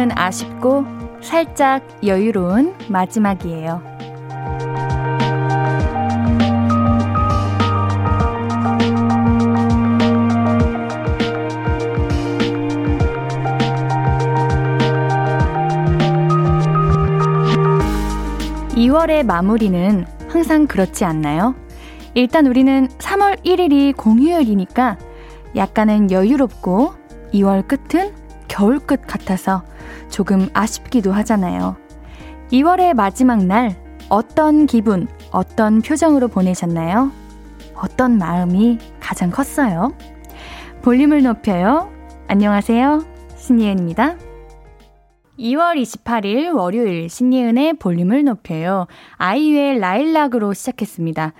조금은 아쉽고 살짝 여유로운 마지막이에요. 2월의 마무리는 항상 그렇지 않나요? 일단 우리는 3월 1일이 공휴일이니까 약간은 여유롭고 2월 끝은 겨울 끝 같아서 조금 아쉽기도 하잖아요. 2월의 마지막 날 어떤 기분, 어떤 표정으로 보내셨나요? 어떤 마음이 가장 컸어요? 볼륨을 높여요. 안녕하세요. 신예은입니다. 2월 28일 월요일 신예은의 볼륨을 높여요. 아이유의 라일락으로 시작했습니다.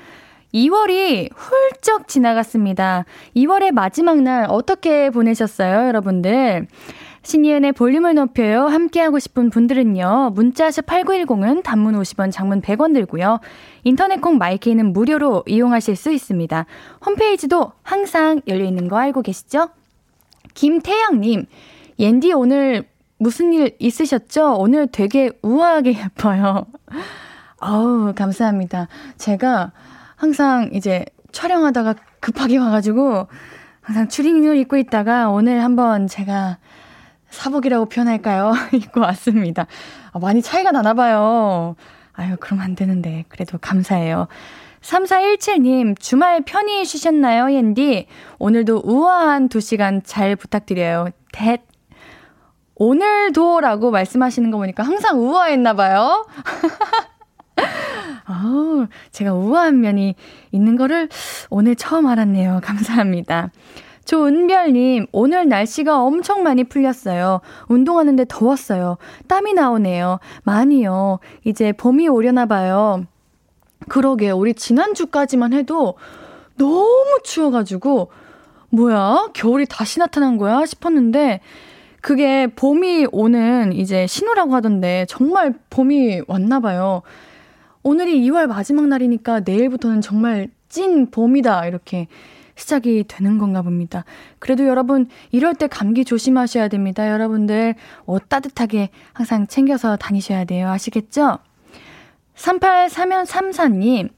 2월이 훌쩍 지나갔습니다. 2월의 마지막 날 어떻게 보내셨어요, 여러분들? 신이은의 볼륨을 높여요. 함께하고 싶은 분들은요. 문자샵 8910은 단문 50원, 장문 100원 들고요. 인터넷 콩 마이케이는 무료로 이용하실 수 있습니다. 홈페이지도 항상 열려있는 거 알고 계시죠? 김태양님, 옌디 오늘 무슨 일 있으셨죠? 오늘 되게 우아하게 예뻐요. 어우, 감사합니다. 제가 항상 이제 촬영하다가 급하게 와가지고 항상 추리닝을 입고 있다가 오늘 한번 제가 사복이라고 표현할까요? 입고 왔습니다. 아, 많이 차이가 나나 봐요. 아유, 그럼 안 되는데. 그래도 감사해요. 3417님, 주말 편히 쉬셨나요, 옌디? 오늘도 우아한 2시간 잘 부탁드려요. 대 오늘도 라고 말씀하시는 거 보니까 항상 우아했나 봐요. 아우, 제가 우아한 면이 있는 거를 오늘 처음 알았네요. 감사합니다. 조은별님, 오늘 날씨가 엄청 많이 풀렸어요. 운동하는데 더웠어요. 땀이 나오네요. 많이요. 이제 봄이 오려나 봐요. 그러게, 우리 지난주까지만 해도 너무 추워가지고, 뭐야? 겨울이 다시 나타난 거야? 싶었는데, 그게 봄이 오는 이제 신호라고 하던데 정말 봄이 왔나 봐요. 오늘이 2월 마지막 날이니까 내일부터는 정말 찐 봄이다. 이렇게 시작이 되는 건가 봅니다. 그래도 여러분, 이럴 때 감기 조심하셔야 됩니다. 여러분들, 옷 따뜻하게 항상 챙겨서 다니셔야 돼요. 아시겠죠? 3834님,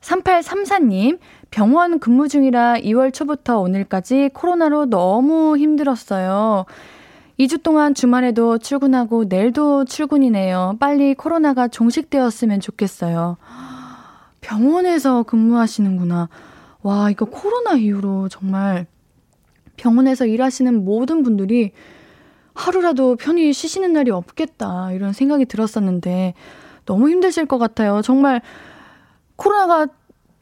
3834님, 병원 근무 중이라 2월 초부터 오늘까지 코로나로 너무 힘들었어요. 2주 동안 주말에도 출근하고 내일도 출근이네요. 빨리 코로나가 종식되었으면 좋겠어요. 병원에서 근무하시는구나. 와, 이거 코로나 이후로 정말 병원에서 일하시는 모든 분들이 하루라도 편히 쉬시는 날이 없겠다. 이런 생각이 들었었는데 너무 힘드실 것 같아요. 정말 코로나가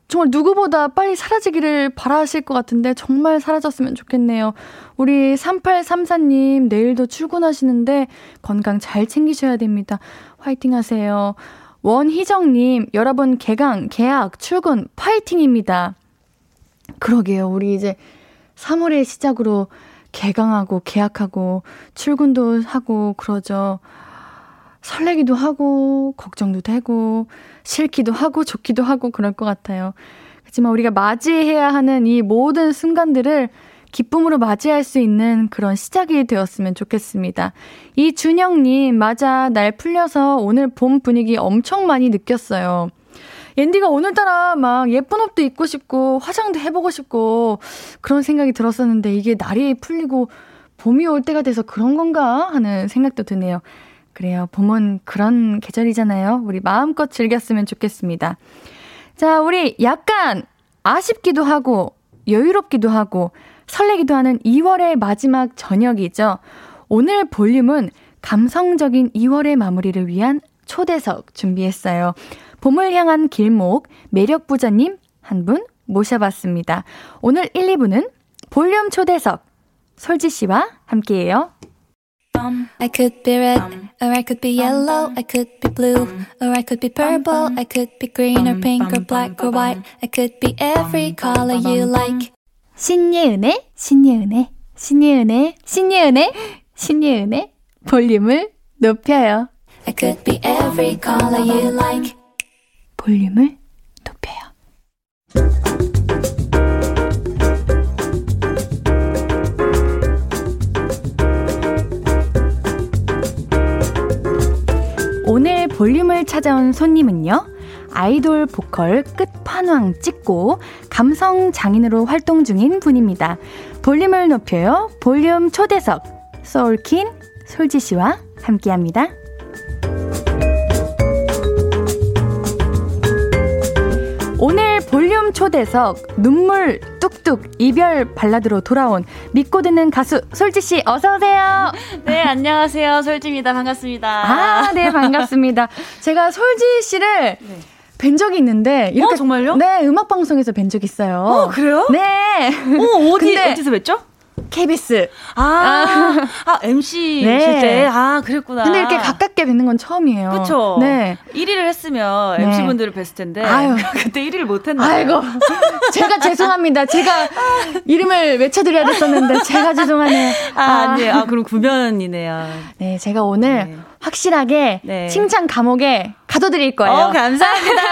정말 누구보다 빨리 사라지기를 바라실 것 같은데 정말 사라졌으면 좋겠네요. 우리 3834님 내일도 출근하시는데 건강 잘 챙기셔야 됩니다. 화이팅 하세요. 원희정님 여러분 개강, 개학, 출근 파이팅입니다. 그러게요. 우리 이제 3월의 시작으로 개강하고 개학하고 출근도 하고 그러죠. 설레기도 하고 걱정도 되고 싫기도 하고 좋기도 하고 그럴 것 같아요. 하지만 우리가 맞이해야 하는 이 모든 순간들을 기쁨으로 맞이할 수 있는 그런 시작이 되었으면 좋겠습니다. 이준영님, 맞아. 날 풀려서 오늘 봄 분위기 엄청 많이 느꼈어요. 옌디가 오늘따라 막 예쁜 옷도 입고 싶고 화장도 해보고 싶고 그런 생각이 들었었는데 이게 날이 풀리고 봄이 올 때가 돼서 그런 건가 하는 생각도 드네요. 그래요. 봄은 그런 계절이잖아요. 우리 마음껏 즐겼으면 좋겠습니다. 자, 우리 약간 아쉽기도 하고, 여유롭기도 하고, 설레기도 하는 2월의 마지막 저녁이죠. 오늘 볼륨은 감성적인 2월의 마무리를 위한 초대석 준비했어요. 봄을 향한 길목, 매력부자님 한 분 모셔봤습니다. 오늘 1, 2부는 볼륨 초대석, 솔지 씨와 함께해요. I could be red, or I could be yellow, I could be blue, or I could be purple, I could be green or pink or black or white, I could be every color you like. 신예은의, 신예은의, 신예은의, 신예은의, 신예은의 볼륨을 높여요. I could be every color you like. 볼륨을 높여요. 오늘 볼륨을 찾아온 손님은요. 아이돌 보컬 끝판왕 찍고 감성 장인으로 활동 중인 분입니다. 볼륨을 높여요. 볼륨 초대석. 소울킨 솔지 씨와 함께 합니다. 오늘 볼륨 초대석 눈물 뚝뚝 이별 발라드로 돌아온 믿고 듣는 가수 솔지 씨 어서 오세요. 네 안녕하세요 솔지입니다 반갑습니다. 아네 반갑습니다. 제가 솔지 씨를 네. 뵌 적이 있는데 이렇게 어, 정말요? 네 음악 방송에서 뵌 적 있어요. 어 그래요? 네. 어 어디 어디서 뵀죠? KBS. 아, 아, 아 MC 네. 때. 아, 그랬구나. 근데 이렇게 가깝게 뵙는 처음 처음이에요. 그쵸. 네. 1위를 했으면 네. MC분들을 뵀을 텐데. 아유. 그때 1위를 못 했나 아이고. 제가 죄송합니다. 제가 이름을 외쳐드려야 됐었는데, 제가 죄송하네요. 아, 아. 아니에요. 아, 그럼 구면이네요. 네, 제가 오늘 네. 확실하게 네. 칭찬 감옥에 가둬드릴 거예요. 어, 감사합니다.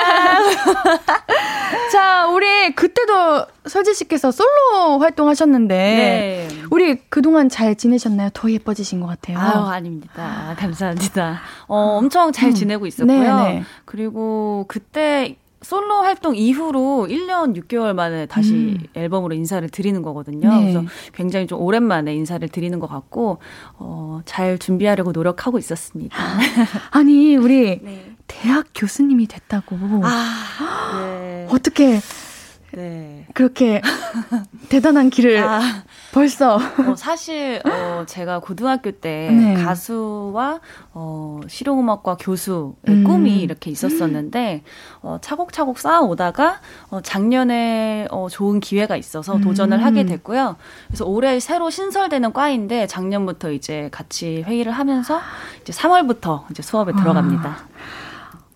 자, 우리 그때도 설지 씨께서 솔로 활동하셨는데, 네. 우리 그동안 잘 지내셨나요? 더 예뻐지신 것 같아요. 아유, 아닙니다. 감사합니다. 어, 엄청 잘 음. 지내고 있었고요. 네, 그리고 그때 솔로 활동 이후로 1년 6개월 만에 다시 음. 앨범으로 인사를 드리는 거거든요. 네. 그래서 굉장히 좀 오랜만에 인사를 드리는 것 같고, 어, 잘 준비하려고 노력하고 있었습니다. 아니, 우리 네. 대학 교수님이 됐다고. 아, 네. 어떻게 네. 그렇게 대단한 길을 아, 벌써. 어, 사실 어, 제가 고등학교 때 네. 가수와 어, 실용음악과 교수의 음. 꿈이 이렇게 있었었는데 어, 차곡차곡 쌓아오다가 어, 작년에 어, 좋은 기회가 있어서 도전을 음. 하게 됐고요. 그래서 올해 새로 신설되는 과인데 작년부터 이제 같이 회의를 하면서 이제 3월부터 이제 수업에 들어갑니다. 아.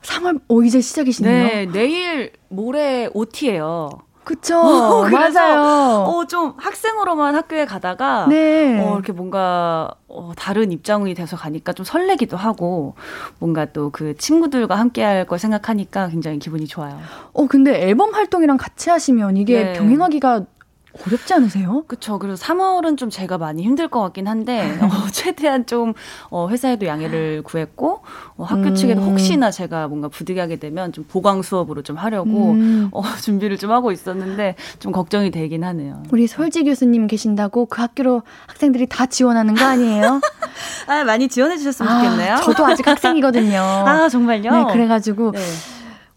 3월, 오, 이제 시작이시네요. 네, 내일 모레 OT예요. 그쵸. 어, 맞아요. 어, 좀 학생으로만 학교에 가다가, 네. 어, 이렇게 뭔가, 어, 다른 입장이 돼서 가니까 좀 설레기도 하고, 뭔가 또 그 친구들과 함께 할 걸 생각하니까 굉장히 기분이 좋아요. 어, 근데 앨범 활동이랑 같이 하시면 이게 네. 병행하기가 어렵지 않으세요? 그쵸. 그래서 3월은 좀 제가 많이 힘들 것 같긴 한데, 어, 최대한 좀, 어, 회사에도 양해를 구했고, 어, 학교 음. 측에도 혹시나 제가 뭔가 부득이하게 되면 좀 보강 수업으로 좀 하려고, 음. 어, 준비를 좀 하고 있었는데, 좀 걱정이 되긴 하네요. 우리 설지 교수님 계신다고 그 학교로 학생들이 다 지원하는 거 아니에요? 아, 많이 지원해 주셨으면 아, 좋겠네요. 저도 아직 학생이거든요. 아, 정말요? 네, 그래가지고. 네.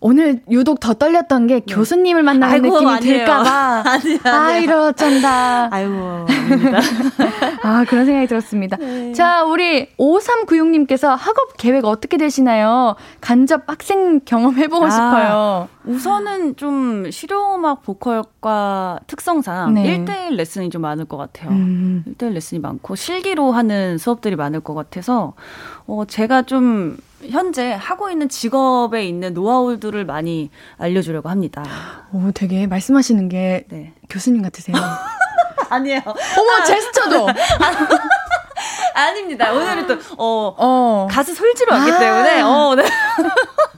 오늘 유독 더 떨렸던 게 네. 교수님을 만나는 아이고, 느낌이 아니에요. 들까봐. 아, 이러쩐다. 아이고, 아, 그런 생각이 들었습니다. 네. 자, 우리 5396님께서 학업 계획 어떻게 되시나요? 간접 학생 경험 해보고 아, 싶어요. 우선은 좀 실용음악 보컬과 특성상 네. 1대1 레슨이 좀 많을 것 같아요. 음. 1대1 레슨이 많고 실기로 하는 수업들이 많을 것 같아서 어, 제가 좀 현재 하고 있는 직업에 있는 노하우들을 많이 알려주려고 합니다. 오, 되게 말씀하시는 게 네. 교수님 같으세요. 아니에요. 어머, 아, 제스처도. 아닙니다. 오늘은 또, 어, 어. 가수 솔지로 왔기 아. 때문에, 어, 네.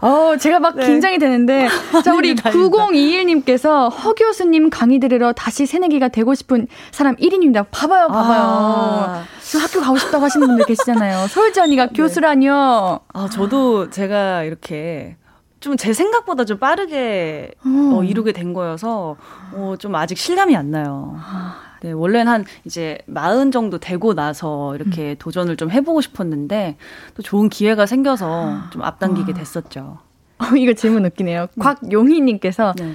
어, 제가 막 네. 긴장이 되는데. 자, 우리 9021님께서 허 교수님 강의 들으러 다시 새내기가 되고 싶은 사람 1인입니다. 봐봐요, 봐봐요. 아. 저 학교 가고 싶다고 하시는 분들 계시잖아요. 서울지 언니가 네. 교수라뇨. 아, 저도 제가 이렇게 좀제 생각보다 좀 빠르게 어. 어, 이루게 된 거여서 어, 좀 아직 실감이 안 나요. 아. 네, 원래는 한 이제 마흔 정도 되고 나서 이렇게 음. 도전을 좀 해보고 싶었는데 또 좋은 기회가 생겨서 좀 앞당기게 아. 됐었죠. 어, 이거 질문 웃기네요. 음. 곽용희님께서 네.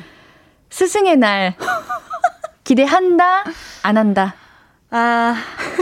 스승의 날 기대한다 안 한다. 아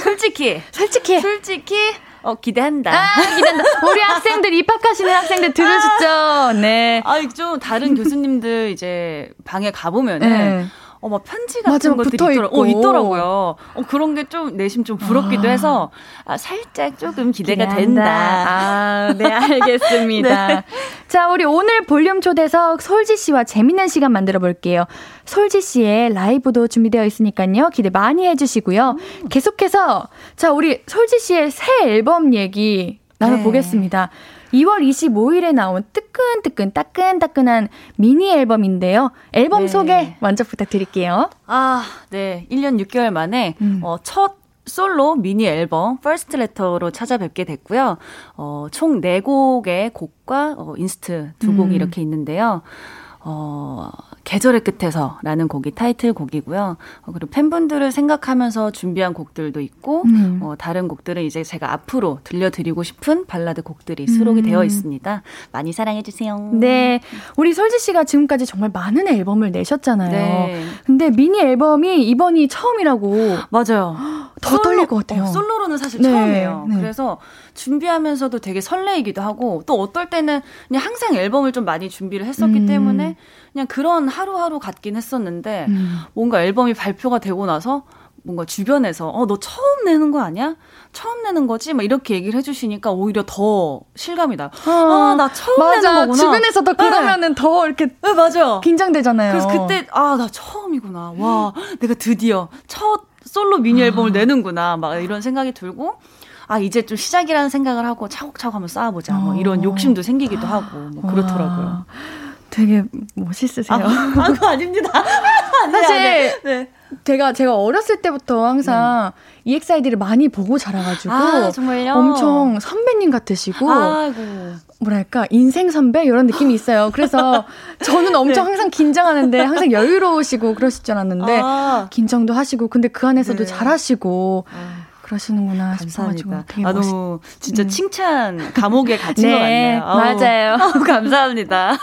솔직히 솔직히 솔직히 어, 기대한다. 아, 기대한다. 우리 학생들, 입학하시는 학생들 들으셨죠? 네. 아, 좀 다른 교수님들 이제 방에 가보면은, 네. 어, 막 편지 같은 맞아, 것들이 있더라, 어, 있더라고요. 어, 그런 게 좀 내심 좀 부럽기도 아. 해서 아, 살짝 조금 기대가 기대한다. 된다. 아, 네, 알겠습니다. 네. 자, 우리 오늘 볼륨 초대석 솔지 씨와 재밌는 시간 만들어 볼게요. 솔지 씨의 라이브도 준비되어 있으니까요. 기대 많이 해주시고요. 음. 계속해서 자, 우리 솔지 씨의 새 앨범 얘기 나눠보겠습니다. 네. 2월 25일에 나온 뜨끈뜨끈 따끈따끈한 미니 앨범인데요. 앨범 네. 소개 먼저 부탁드릴게요. 아, 네. 1년 6개월 만에 음. 어, 첫 솔로 미니 앨범 First Letter로 찾아뵙게 됐고요. 어, 총 4곡의 곡과 어, inst 두 곡이 음. 이렇게 있는데요. 어, 계절의 끝에서라는 곡이 타이틀곡이고요. 어, 그리고 팬분들을 생각하면서 준비한 곡들도 있고, 음. 어, 다른 곡들은 이제 제가 앞으로 들려드리고 싶은 발라드 곡들이 수록이 음. 되어 있습니다. 많이 사랑해 주세요. 네. 우리 솔지 씨가 지금까지 정말 많은 앨범을 내셨잖아요. 네. 근데 미니 앨범이 이번이 처음이라고. 맞아요. 더 솔로, 떨릴 것 같아요. 어, 솔로로는 사실 네. 처음이에요. 네. 그래서 준비하면서도 되게 설레이기도 하고, 또 어떨 때는 그냥 항상 앨범을 좀 많이 준비를 했었기 음. 때문에 그냥 그런 하루하루 같긴 했었는데 음. 뭔가 앨범이 발표가 되고 나서 뭔가 주변에서 어 너 처음 내는 거 아니야? 처음 내는 거지? 막 이렇게 얘기를 해주시니까 오히려 더 실감이 나요. 아, 나 처음 맞아. 내는 거구나. 주변에서 더 그러면은 네. 더 이렇게 네, 맞아요. 긴장되잖아요. 그래서 그때 아 나 처음이구나. 와 내가 드디어 첫 솔로 미니 앨범을 아. 내는구나. 막 이런 생각이 들고 아 이제 좀 시작이라는 생각을 하고 차곡차곡 한번 쌓아보자. 뭐 이런 어. 욕심도 생기기도 하고 뭐 그렇더라고요. 되게 멋있으세요. 아, 그거 아닙니다. 사실 네. 제가 제가 어렸을 때부터 항상 네. EXID를 많이 보고 자라가지고 아, 엄청 선배님 같으시고 아이고. 뭐랄까 인생 선배 이런 느낌이 있어요. 그래서 저는 엄청 네. 항상 긴장하는데 항상 여유로우시고 그러실 줄 알았는데 아. 긴장도 하시고 근데 그 안에서도 네. 잘하시고. 아. 그러시는구나 감사합니다. 아, 너무 진짜 음. 칭찬 감옥에 갇힌 네, 것 같네요. 맞아요. 아우, 감사합니다.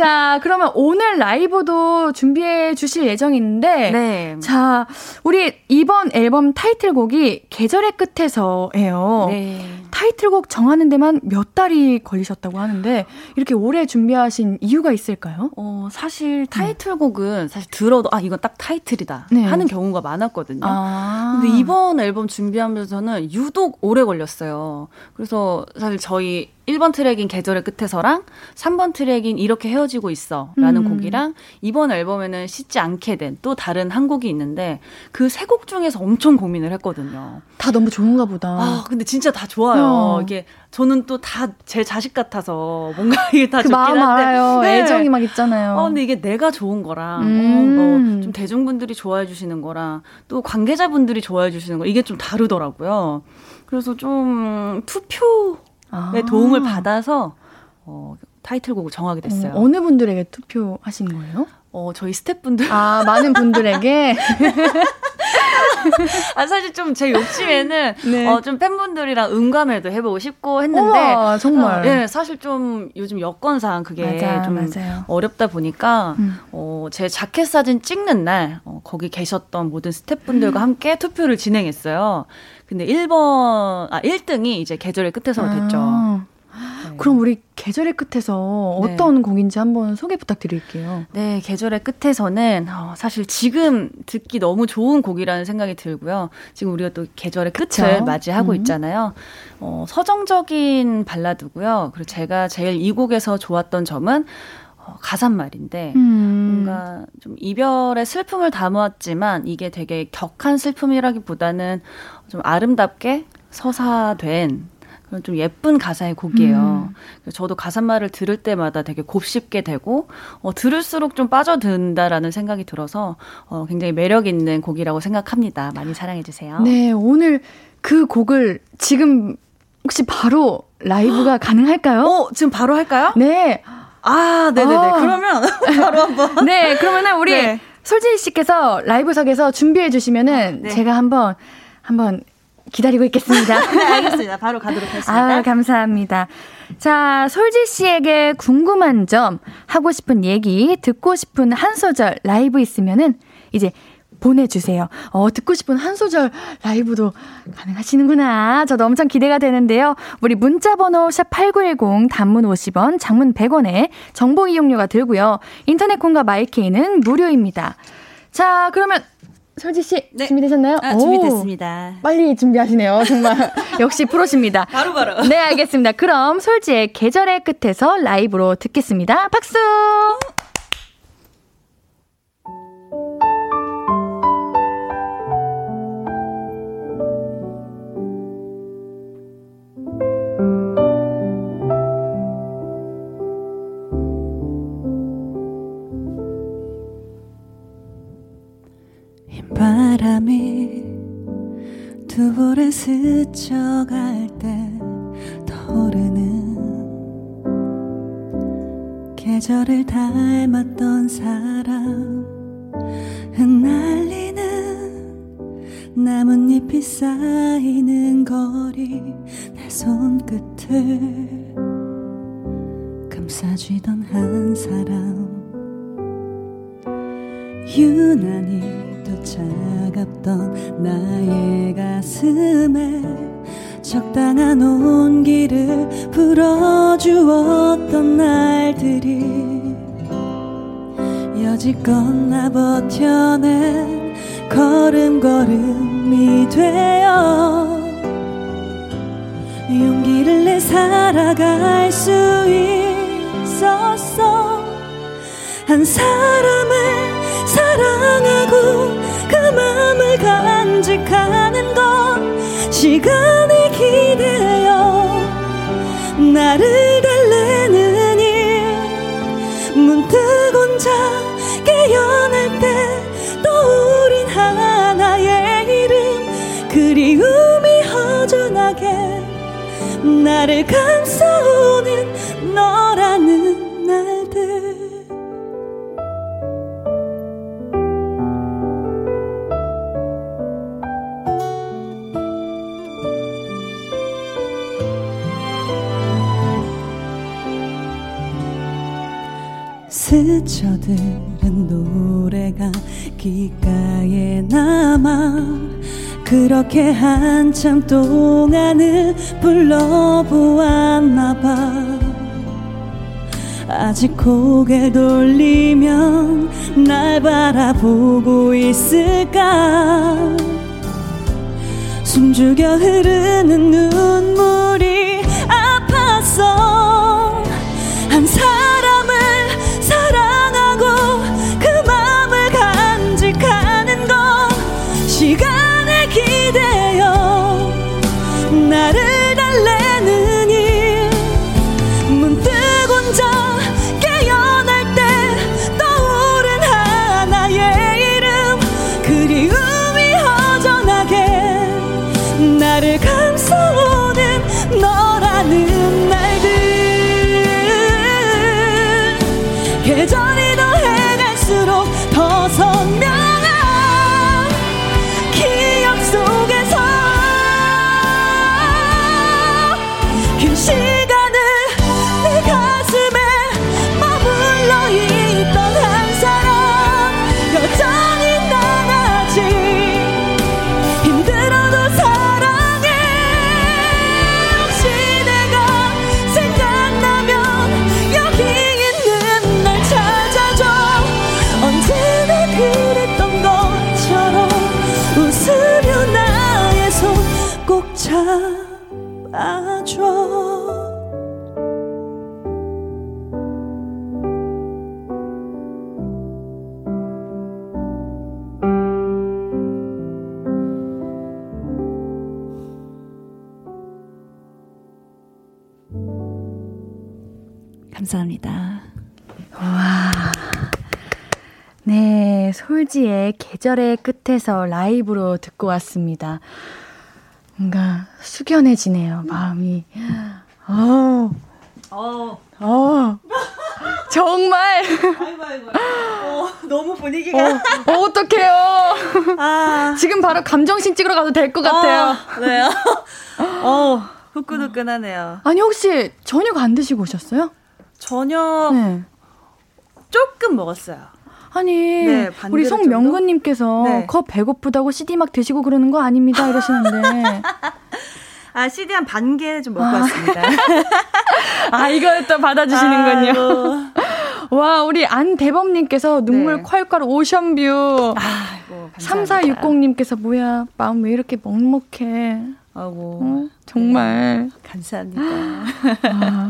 자, 그러면 오늘 라이브도 준비해 주실 예정인데, 네. 자, 우리 이번 앨범 타이틀곡이 계절의 끝에서예요. 네. 타이틀곡 정하는 데만 몇 달이 걸리셨다고 하는데 이렇게 오래 준비하신 이유가 있을까요? 어, 사실 타이틀곡은 사실 들어도 아 이건 딱 타이틀이다 네. 하는 경우가 많았거든요. 아. 근데 이번 앨범 준비하면서는 유독 오래 걸렸어요. 그래서 사실 저희 1번 트랙인 계절의 끝에서랑 3번 트랙인 이렇게 헤어지고 있어 라는 음. 곡이랑 이번 앨범에는 씻지 않게 된 또 다른 한 곡이 있는데 그 세 곡 중에서 엄청 고민을 했거든요. 다 너무 좋은가 보다. 아, 근데 진짜 다 좋아요. 어. 이게 저는 또 다 제 자식 같아서 뭔가 이게 다 그 좋긴 마음 한데. 알아요. 네. 애정이 막 있잖아요. 어, 근데 이게 내가 좋은 거랑 음. 어, 뭐좀 대중분들이 좋아해 주시는 거랑 또 관계자분들이 좋아해 주시는 거 이게 좀 다르더라고요. 그래서 좀 투표 아. 도움을 받아서 어, 타이틀곡을 정하게 됐어요. 어, 느 분들에게 투표하신 거예요? 어, 저희 스태프분들. 아, 많은 분들에게? 아, 사실 좀 제 욕심에는, 네. 어, 좀 팬분들이랑 음감회도 해보고 싶고 했는데. 우와, 정말. 어, 예, 사실 좀 요즘 여건상 그게 맞아, 좀 맞아요. 어렵다 보니까, 음. 어, 제 자켓 사진 찍는 날, 어, 거기 계셨던 모든 스태프분들과 음. 함께 투표를 진행했어요. 근데 1번, 아, 1등이 이제 계절의 끝에서 아. 됐죠. 네. 그럼 우리 계절의 끝에서 네. 어떤 네. 곡인지 한번 소개 부탁드릴게요. 네, 계절의 끝에서는 어, 사실 지금 듣기 너무 좋은 곡이라는 생각이 들고요. 지금 우리가 또 계절의 그쵸? 끝을 맞이하고 음. 있잖아요. 어, 서정적인 발라드고요. 그리고 제가 제일 이 곡에서 좋았던 점은 어, 가사말인데 음. 뭔가 좀 이별의 슬픔을 담았지만 이게 되게 격한 슬픔이라기보다는 좀 아름답게 서사된 그런 좀 예쁜 가사의 곡이에요. 음. 저도 가사말을 들을 때마다 되게 곱씹게 되고 어, 들을수록 좀 빠져든다라는 생각이 들어서 어, 굉장히 매력 있는 곡이라고 생각합니다. 많이 사랑해 주세요. 네, 오늘 그 곡을 지금 혹시 바로 라이브가 가능할까요? 어, 지금 바로 할까요? 네. 아, 네네네. 아. 그러면 바로 한번. 네, 그러면은 우리 네. 솔지희 씨께서 라이브석에서 준비해 주시면은 네. 제가 한번 한번 기다리고 있겠습니다. 네, 알겠습니다. 바로 가도록 하겠습니다. 아, 감사합니다. 자, 솔지 씨에게 궁금한 점, 하고 싶은 얘기, 듣고 싶은 한 소절 라이브 있으면은 이제 보내주세요. 어, 듣고 싶은 한 소절 라이브도 가능하시는구나. 저도 엄청 기대가 되는데요. 우리 문자번호 샵8910 단문 50원, 장문 100원에 정보 이용료가 들고요. 인터넷 콩과 마이케이는 무료입니다. 자, 그러면 설지 씨 네. 준비되셨나요? 아, 준비됐습니다. 빨리 준비하시네요. 정말 역시 프로십니다. 바로 바로. 네, 알겠습니다. 그럼 솔지의 계절의 끝에서 라이브로 듣겠습니다. 박수. 바람이 두 볼에 스쳐갈 때 떠오르는 계절을 닮았던 사람 흩날리는 나뭇잎이 쌓이는 거리 내 손끝을 감싸주던 한 사람. 유난히 차갑던 나의 가슴에 적당한 온기를 불어주었던 날들이 여지껏 나 버텨낸 걸음걸음이 되어 용기를 내 살아갈 수 있었어. 한 사람을 사랑하고 그 맘을 간직하는 건 시간에 기대어 나를 달래는 일 문득 혼자 깨어날 때 떠오른 하나의 이름 그리움이 허전하게 나를 감싸오는 너라는 날 스쳐들은 노래가 귓가에 남아 그렇게 한참 동안을 불러보았나 봐. 아직 고개 돌리면 날 바라보고 있을까? 숨죽여 흐르는 눈물이 아팠어. 한사 감사합니다. 와. 네, 솔지의 계절의 끝에서 라이브로 듣고 왔습니다. 뭔가 숙연해지네요, 마음이. 어. 어. 어. 정말. 아이고, 아이고. 어, 너무 분위기가. 어, 어 어떡해요. 아. 지금 바로 감정신 찍으러 가도 될 것 같아요. 어, 네요. 어, 후끈후끈하네요. 아니, 혹시 저녁 안 드시고 오셨어요? 저녁 네. 조금 먹었어요. 아니 네, 우리 송명근님께서 네. 컵 배고프다고 CD 막 드시고 그러는 거 아닙니다 이러시는데 아 CD 한 반 개 좀 먹고 아. 왔습니다. 아 이걸 또 받아주시는군요. 와 우리 안대범님께서 눈물 네. 콸콸 오션뷰. 아이고, 3460님께서 뭐야 마음 왜 이렇게 먹먹해. 아고 어? 정말 네. 감사합니다. 아,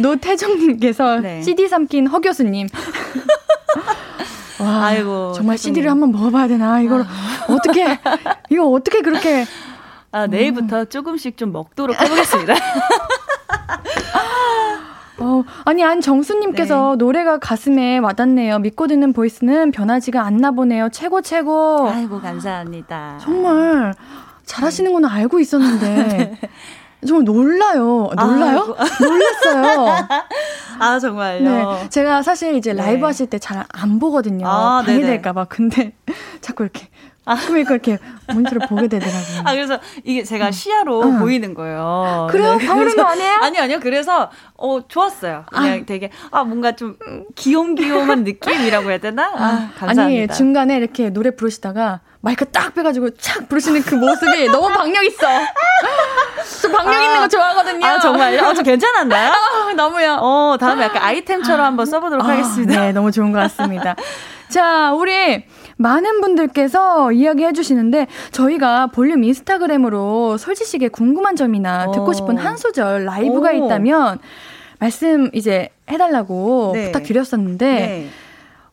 노태정님께서 네. CD 삼킨 허 교수님. 와, 아이고 정말 태정님. CD를 한번 먹어봐야 되나 이걸 아. 어떻게 이거 어떻게 그렇게 아 내일부터 음. 조금씩 좀 먹도록 해보겠습니다. 어, 아니 안정수님께서 네. 노래가 가슴에 와닿네요. 믿고 듣는 보이스는 변하지가 않나 보네요. 최고 최고. 아이고 감사합니다. 정말 잘하시는 거는 알고 있었는데 정말 놀라요. 놀라요? 아, 놀랐어요. 아, 정말요? 네. 제가 사실 이제 라이브 네. 하실 때 잘 안 보거든요. 아, 방해될까봐. 근데 자꾸 이렇게 아, 그러니 그렇게 모니터를 보게 되더라고요. 아, 그래서 이게 제가 시야로 응. 보이는 거예요. 그래요? 네. 방울인 거 아니에요? 아니요, 아니요. 그래서, 어, 좋았어요. 그냥 아. 되게, 아, 뭔가 좀 귀염귀염한 느낌이라고 해야 되나? 아, 감사합니다. 아니, 중간에 이렇게 노래 부르시다가 마이크 딱 빼가지고 착 부르시는 그 모습이 너무 박력 있어. 저 박력 아, 있는 거 좋아하거든요. 아, 정말요? 어, 저 괜찮았나요? 아, 너무요. 어, 다음에 약간 아이템처럼 한번 써보도록 아, 하겠습니다. 네, 너무 좋은 것 같습니다. 자, 우리 많은 분들께서 이야기해 주시는데 저희가 볼륨 인스타그램으로 솔지 씨에게 궁금한 점이나 듣고 싶은 한 소절 라이브가 오. 있다면 말씀 이제 해달라고 네. 부탁드렸었는데 네.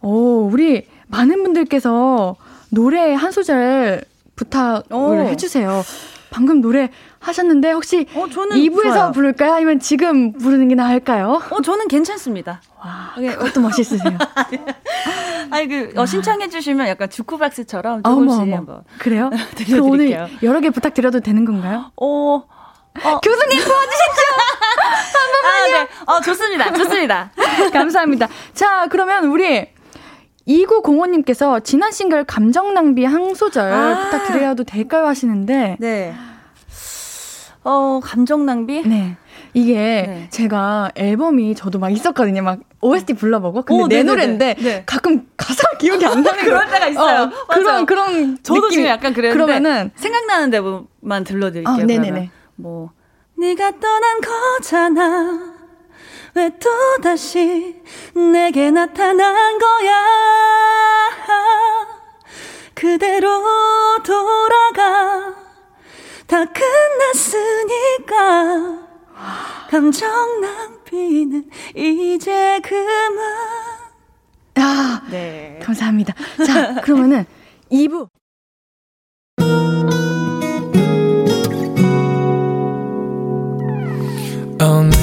오, 우리 많은 분들께서 노래 한 소절 부탁을 오. 해주세요. 방금 노래 하셨는데 혹시 어, 저는 2부에서 좋아요. 부를까요? 아니면 지금 부르는 게 나을까요? 어, 저는 괜찮습니다. 와, 그것도 멋있으세요. 아니 그 어, 신청해 주시면 약간 주쿠박스처럼 조금씩 어머. 한번 그래요? 그럼 오늘 여러 개 부탁드려도 되는 건가요? 어, 어. 교수님 도와주십시오. 아, 네. 어, 좋습니다. 좋습니다. 감사합니다. 자, 그러면 우리 2905님께서 지난 싱글 감정 낭비 한 소절 아~ 부탁드려도 될까요 하시는데. 네. 어, 감정 낭비? 네. 이게 네. 제가 앨범이 저도 막 있었거든요. 막 OST 불러보고. 근데 오, 내 노래인데 네. 가끔 가사가 기억이 안 나는 그럴 때가 있어요. 어, 그런 그런 저도 느낌이. 지금 약간 그랬는데 그러면은 생각나는 데만 들려드릴게요. 어, 네네네. 뭐 네가 떠난 거잖아. 왜 또다시 내게 나타난 거야? 그대로 돌아가. 다 끝났으니까. 감정 낭비는 이제 그만. 아, 네. 감사합니다. 자, 그러면은 2부. 오늘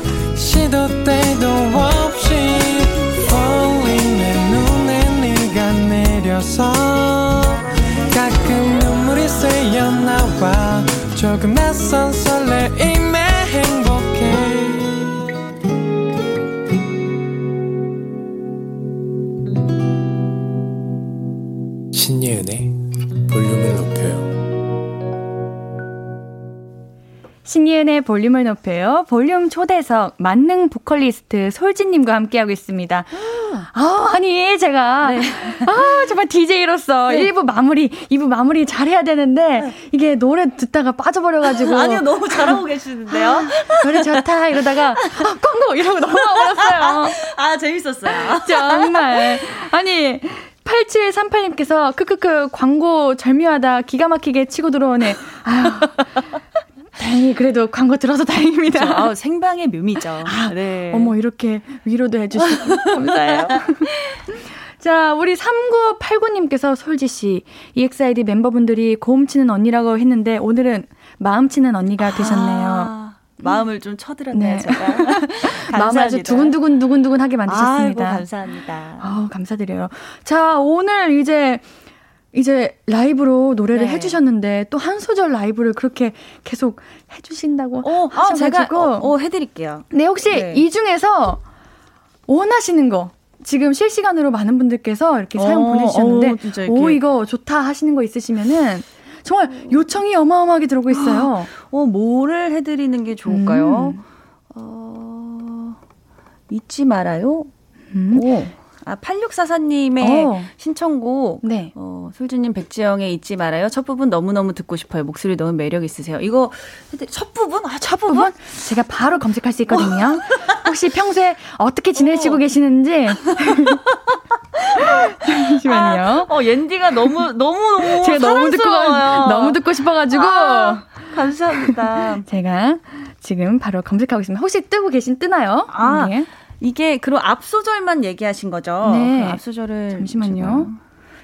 조금 낯선 설레임에 행복해. 신예은의 신예은의 볼륨을 높여요. 볼륨 초대석 만능 보컬리스트 솔지님과 함께하고 있습니다. 아, 아니, 제가, 네. 아, 정말 DJ로서 네. 1부 마무리, 2부 마무리 잘해야 되는데, 네. 이게 노래 듣다가 빠져버려가지고. 아니요, 너무 잘하고 계시는데요? 아, 노래 좋다, 이러다가, 아, 광고! 이러고 넘어가버렸어요. 아, 재밌었어요. 정말. 아니, 8738님께서 크크크 광고 절묘하다 기가 막히게 치고 들어오네. 아유. 다행히 그래도 광고 들어서 다행입니다. 아, 생방의 묘미죠. 아, 네. 어머 이렇게 위로도 해주시고 감사해요. 자, 우리 3989님께서 솔지 씨, EXID 멤버분들이 고음 치는 언니라고 했는데 오늘은 마음 치는 언니가 되셨네요. 아, 마음을 좀 쳐들었네요, 네. 제가. 마음을 아주 두근두근 두근두근하게 만드셨습니다. 아이고, 감사합니다. 아, 감사드려요. 자, 오늘 이제 이제 라이브로 노래를 네. 해주셨는데 또 한 소절 라이브를 그렇게 계속 해주신다고 어, 하셔가지고 아, 제가 어, 어, 해드릴게요. 네 혹시 네. 이 중에서 원하시는 거 지금 실시간으로 많은 분들께서 이렇게 어, 사연 보내주셨는데 오 이거 좋다 하시는 거 있으시면은 정말 요청이 어마어마하게 들어오고 있어요. 어 뭐를 해드리는 게 좋을까요? 음. 어 잊지 말아요. 음. 오. 아, 8644님의 어. 신청곡, 네. 어, 솔주님 백지영의 잊지 말아요. 첫 부분 너무너무 듣고 싶어요. 목소리 너무 매력 있으세요. 이거, 첫 부분? 아, 첫 부분? 제가 바로 검색할 수 있거든요. 혹시 평소에 어떻게 지내시고 어. 계시는지. 잠시만요. 아, 어, 옌디가 너무, 너무, 너무. 제가 너무 듣고, 너무 듣고 싶어가지고. 아, 감사합니다. 제가 지금 바로 검색하고 있습니다. 혹시 뜨고 계신, 뜨나요? 아. 네. 이게 그럼 앞소절만 얘기하신 거죠? 네. 앞소절을 잠시만요.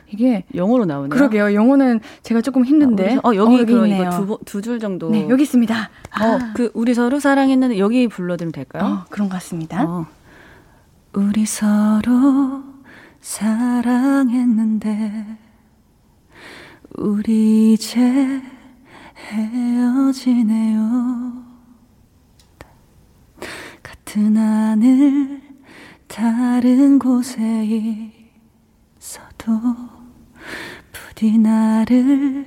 이게 영어로 나오네요. 그러게요. 영어는 제가 조금 힘든데. 어, 여기, 어, 여기 있네요. 두줄 정도. 네, 여기 있습니다. 어, 그 우리 서로 사랑했는데 여기 불러드리면 될까요? 어, 그런 것 같습니다. 어. 우리 서로 사랑했는데 우리 이제 헤어지네요. 같은 하늘 다른 곳에 있어도 부디 나를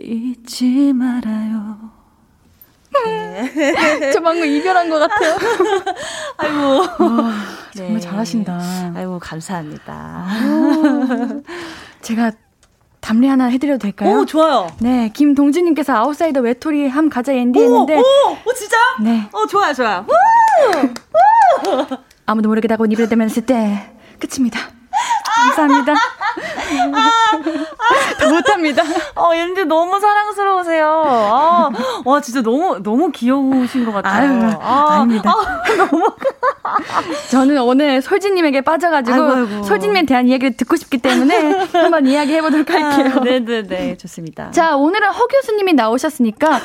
잊지 말아요. 네. 저 방금 이별한 것 같아요. 아이고. 와, 정말 네. 잘하신다. 아이고, 감사합니다. 제가 담례 하나 해드려도 될까요? 오, 좋아요. 네, 김동준님께서 아웃사이더 외톨이 함 가자 앤디 했는데. 오, 오, 진짜? 네. 어, 좋아요, 좋아요. 아무도 모르게 다고 입을 대면서 때 끝입니다. 감사합니다. 더 못합니다. 어, 옌디 너무 사랑스러우세요. 아, 와, 진짜 너무, 너무 귀여우신 것 같아요. 아유, 아, 아닙니다. 아, 너무. 저는 오늘 솔지님에게 빠져가지고, 아이고, 아이고. 솔지님에 대한 이야기를 듣고 싶기 때문에 한번 이야기 해보도록 할게요. 아, 네네네. 좋습니다. 자, 오늘은 허 교수님이 나오셨으니까,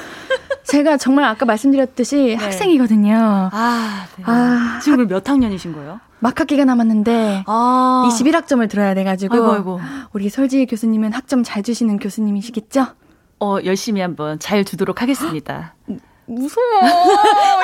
제가 정말 아까 말씀드렸듯이 네. 학생이거든요. 아, 네. 아, 지금 몇 학년이신 거예요? 막 학기가 남았는데 아. 21학점을 들어야 돼가지고 아이고, 아이고. 우리 설지 교수님은 학점 잘 주시는 교수님이시겠죠? 어 열심히 한번 잘 두도록 하겠습니다. 무서워.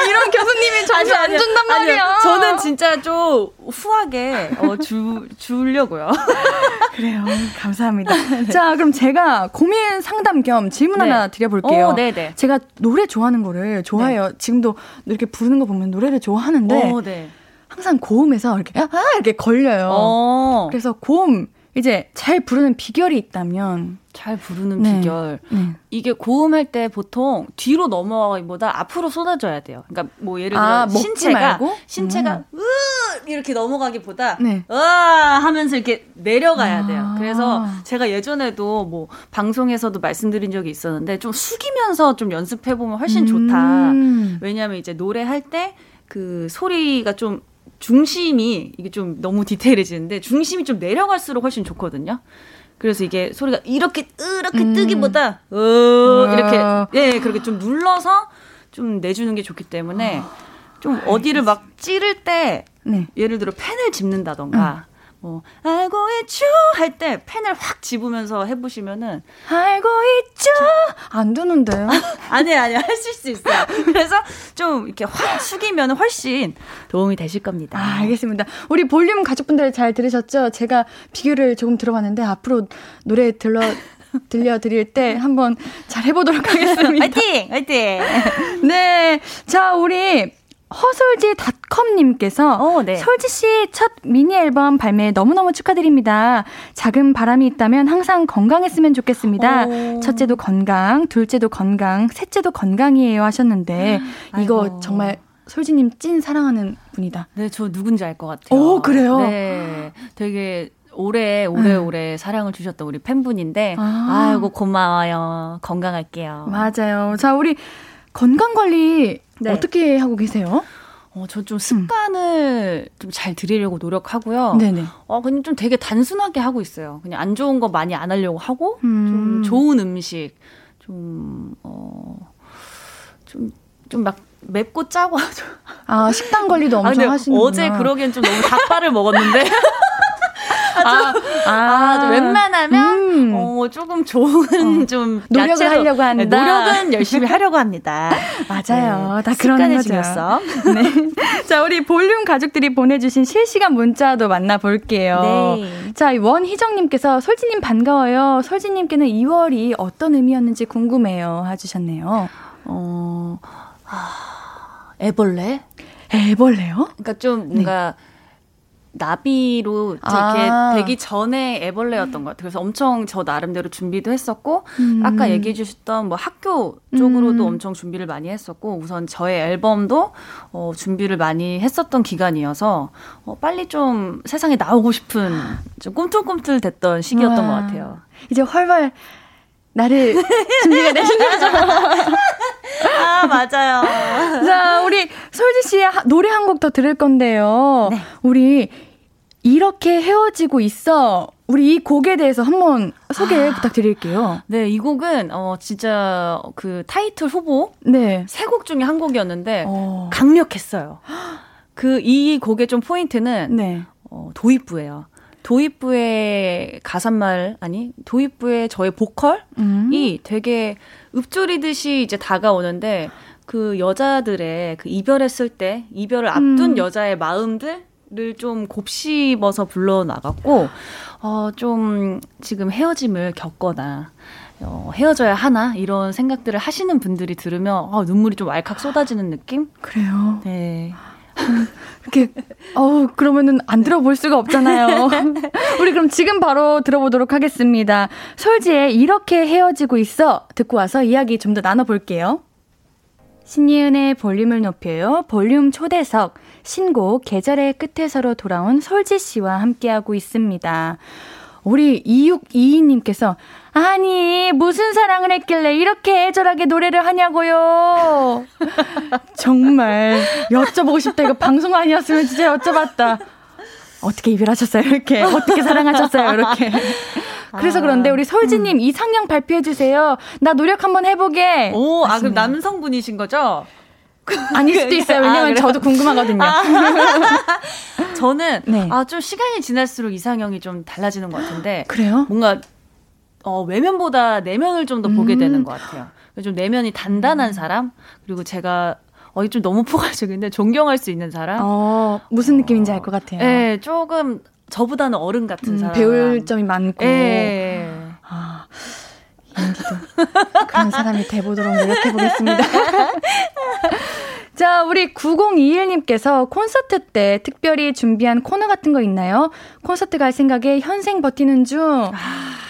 이런 교수님이 점수 안 준단 말이야. 아니요. 저는 진짜 좀 후하게 어, 주, 주려고요. 그래요. 감사합니다. 네. 자, 그럼 제가 고민 상담 겸 질문 네. 하나 드려볼게요. 오, 네네. 제가 노래 좋아하는 거를 좋아해요. 네. 지금도 이렇게 부르는 거 보면 노래를 좋아하는데. 오, 네. 항상 고음에서 이렇게 아 이렇게 걸려요. 어. 그래서 고음 이제 잘 부르는 비결이 있다면 잘 부르는 네. 비결 네. 이게 고음할 때 보통 뒤로 넘어가기보다 앞으로 쏟아져야 돼요. 그러니까 뭐 예를 들어 아, 신체가 말고? 신체가 음. 으 이렇게 넘어가기보다 네. 으 하면서 이렇게 내려가야 돼요. 아. 그래서 제가 예전에도 뭐 방송에서도 말씀드린 적이 있었는데 좀 숙이면서 좀 연습해 보면 훨씬 음. 좋다. 왜냐하면 이제 노래할 때 그 소리가 좀 중심이 이게 좀 너무 디테일해지는데 중심이 좀 내려갈수록 훨씬 좋거든요. 그래서 이게 소리가 이렇게 이렇게 음. 뜨기보다 어 이렇게 예 그렇게 좀 눌러서 좀 내주는 게 좋기 때문에 좀 어디를 막 찌를 때 네. 예를 들어 펜을 짚는다던가 음. 뭐 알고 있죠 할 때 펜을 확 집으면서 해보시면은 알고 있죠 안 되는데요? 아니 아니 하실 수 있어요. 그래서 좀 이렇게 확 숙이면 훨씬 도움이 되실 겁니다. 아, 알겠습니다. 우리 볼륨 가족분들 잘 들으셨죠? 제가 비교를 조금 들어봤는데 앞으로 노래 들러 들려드릴 때 한번 잘 해보도록 하겠습니다. 화이팅! 화이팅! 네. 자, 우리 허솔지닷컴님께서 어, 네. 솔지 씨첫 미니 앨범 발매 너무너무 축하드립니다. 작은 바람이 있다면 항상 건강했으면 좋겠습니다. 오. 첫째도 건강, 둘째도 건강, 셋째도 건강이에요 하셨는데 이거 아이고. 정말 솔지님 찐 사랑하는 분이다. 네, 저 누군지 알 것 같아요. 오, 그래요? 네. 되게 오래 오래 오래 네. 사랑을 주셨던 우리 팬분인데 아. 아이고 고마워요. 건강할게요. 맞아요. 자, 우리 건강 관리 네. 어떻게 하고 계세요? 어, 저 좀 습관을 음. 좀잘 들이려고 노력하고요. 네네. 어, 그냥 좀 되게 단순하게 하고 있어요. 그냥 안 좋은 거 많이 안 하려고 하고, 음. 좀 좋은 음식, 좀, 어, 좀, 좀 막 맵고 짜고 하죠. 아, 식단 관리도 엄청 아, 하시는 어제 그러기엔 좀 너무 닭발을 먹었는데. 아, 아, 아 웬만하면 음. 어, 조금 좋은 어. 좀 노력을 야채로, 하려고 한다. 네, 노력은 열심히 하려고 합니다. 맞아요. 네, 다 그런 거죠. 네. 자, 우리 볼륨 가족들이 보내주신 실시간 문자도 만나볼게요. 네. 자, 원희정님께서 솔지님 반가워요. 솔지님께는 2월이 어떤 의미였는지 궁금해요. 해주셨네요. 어, 아, 애벌레? 애벌레요? 그러니까 좀 뭔가 네. 나비로 이렇게 아. 되기 전에 애벌레였던 것 같아요. 그래서 엄청 저 나름대로 준비도 했었고 음. 아까 얘기해 주셨던 뭐 학교 쪽으로도 음. 엄청 준비를 많이 했었고 우선 저의 앨범도 어, 준비를 많이 했었던 기간이어서 어, 빨리 좀 세상에 나오고 싶은 좀 꿈틀꿈틀 됐던 시기였던 와. 것 같아요. 이제 활발 나를 준비가 되신 거죠? 아, 맞아요. 자, 우리 솔지 씨의 노래 한 곡 더 들을 건데요. 네. 우리 이렇게 헤어지고 있어. 우리 이 곡에 대해서 한번 소개 아, 부탁드릴게요. 네, 이 곡은 어 진짜 그 타이틀 후보 네. 세 곡 중에 한 곡이었는데 어. 강력했어요. 그 이 곡의 좀 포인트는 네. 어, 도입부예요. 도입부의 가사말 아니 도입부의 저의 보컬이 음. 되게 읊조리듯이 이제 다가오는데 그 여자들의 그 이별했을 때 이별을 앞둔 음. 여자의 마음들 좀 곱씹어서 불러 나갔고 어 좀 지금 헤어짐을 겪거나 어, 헤어져야 하나 이런 생각들을 하시는 분들이 들으면 어, 눈물이 좀 왈칵 쏟아지는 느낌? 그래요. 네. 이렇게 어우 그러면은 안 들어볼 수가 없잖아요. 우리 그럼 지금 바로 들어보도록 하겠습니다. 솔지의 이렇게 헤어지고 있어 듣고 와서 이야기 좀 더 나눠볼게요. 신이은의 볼륨을 높여요. 볼륨 초대석 신곡 계절의 끝에서로 돌아온 솔지 씨와 함께하고 있습니다. 우리 2622님께서 아니 무슨 사랑을 했길래 이렇게 애절하게 노래를 하냐고요. 정말 여쭤보고 싶다. 이거 방송 아니었으면 진짜 여쭤봤다. 어떻게 이별하셨어요? 이렇게 어떻게 사랑하셨어요? 이렇게. 그래서 그런데 우리 설지님 음. 이상형 발표해 주세요. 나 노력 한번 해보게. 오, 아 그럼 남성분이신 거죠? 아닐 수도 있어요. 왜냐면 아, 저도 궁금하거든요. 아. 저는 네. 아좀 시간이 지날수록 이상형이 좀 달라지는 것 같은데. 그래요? 뭔가 어, 외면보다 내면을 좀 더 보게 음. 되는 것 같아요. 좀 내면이 단단한 음. 사람 그리고 제가 어, 이 좀 너무 포괄적인데 존경할 수 있는 사람. 어, 무슨 느낌인지 알것 같아요. 네, 조금 저보다는 어른 같은 음, 사람. 배울 점이 많고. 네. 아, 인디도 그런 사람이 돼보도록 노력해보겠습니다. 자, 우리 9021님께서 콘서트 때 특별히 준비한 코너 같은 거 있나요? 콘서트 갈 생각에 현생 버티는 중. 아.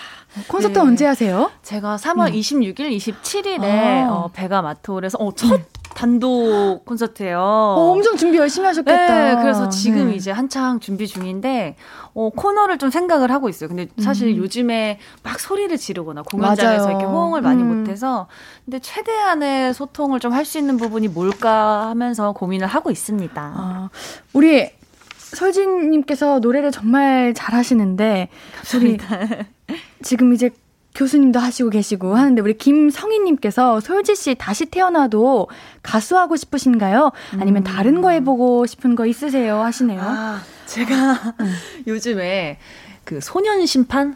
콘서트 네. 언제 하세요? 제가 3월 음. 26일, 27일에 아. 어, 베가 마토에서 어, 첫 단독 콘서트예요. 어, 엄청 준비 열심히 하셨겠다. 네, 그래서 지금 네. 이제 한창 준비 중인데 어, 코너를 좀 생각을 하고 있어요. 근데 사실 음. 요즘에 막 소리를 지르거나 공연장에서 맞아요. 이렇게 호응을 많이 음. 못해서 근데 최대한의 소통을 좀 할 수 있는 부분이 뭘까 하면서 고민을 하고 있습니다. 아, 우리 설진님께서 노래를 정말 잘하시는데 감사합니다. 우리 지금 이제 교수님도 하시고 계시고 하는데 우리 김성희님께서 솔지 씨 다시 태어나도 가수하고 싶으신가요? 아니면 음. 다른 거 해보고 싶은 거 있으세요? 하시네요. 아, 제가 음. 요즘에 그 소년 심판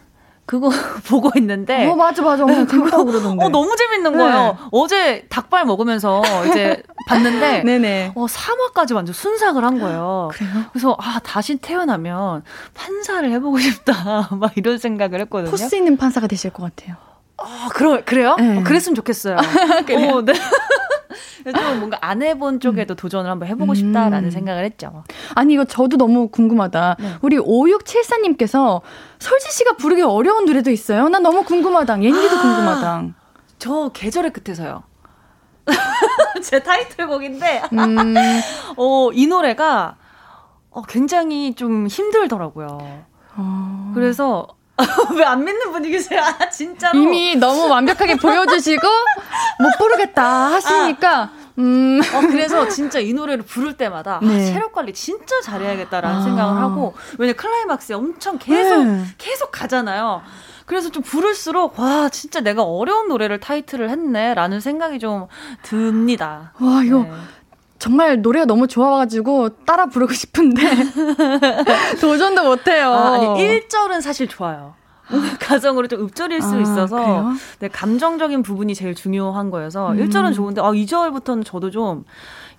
그거 보고 있는데. 어, 맞아, 맞아. 어, 재밌다고 그러던데. 어, 너무 재밌는 네. 거예요. 어제 닭발 먹으면서 이제 봤는데. 네네. 어, 3화까지 완전 순삭을 한 거예요. 그래요? 그래서, 아, 다시 태어나면 판사를 해보고 싶다. 막 이런 생각을 했거든요. 포스 있는 판사가 되실 것 같아요. 아, 그러, 그래요? 네. 어, 그랬으면 좋겠어요. 어, 네. 좀 뭔가 안 해본 쪽에도 음. 도전을 한번 해보고 싶다라는 음. 생각을 했죠. 아니, 이거 저도 너무 궁금하다. 네. 우리 5674님께서 설지 씨가 부르기 어려운 노래도 있어요? 난 너무 궁금하다. 옌디도 아, 궁금하다. 저 계절의 끝에서요. 제 타이틀곡인데, 음. 어, 이 노래가 어, 굉장히 좀 힘들더라고요. 어. 그래서 왜 안 믿는 분위기세요? 아, 진짜로. 이미 너무 완벽하게 보여주시고, 못 부르겠다 하시니까, 아. 음. 어, 그래서 진짜 이 노래를 부를 때마다 아, 네. 아, 체력 관리 진짜 잘해야겠다라는 아. 생각을 하고 왜냐 클라이막스에 엄청 계속 네. 계속 가잖아요. 그래서 좀 부를수록 와 진짜 내가 어려운 노래를 타이틀을 했네라는 생각이 좀 듭니다. 와 이거 네. 정말 노래가 너무 좋아가지고 따라 부르고 싶은데 도전도 못해요. 아, 아니 1절은 사실 좋아요. 가정으로 좀 읊조릴 수 아, 있어서 네, 감정적인 부분이 제일 중요한 거여서 음. 1절은 좋은데 아 2절부터는 저도 좀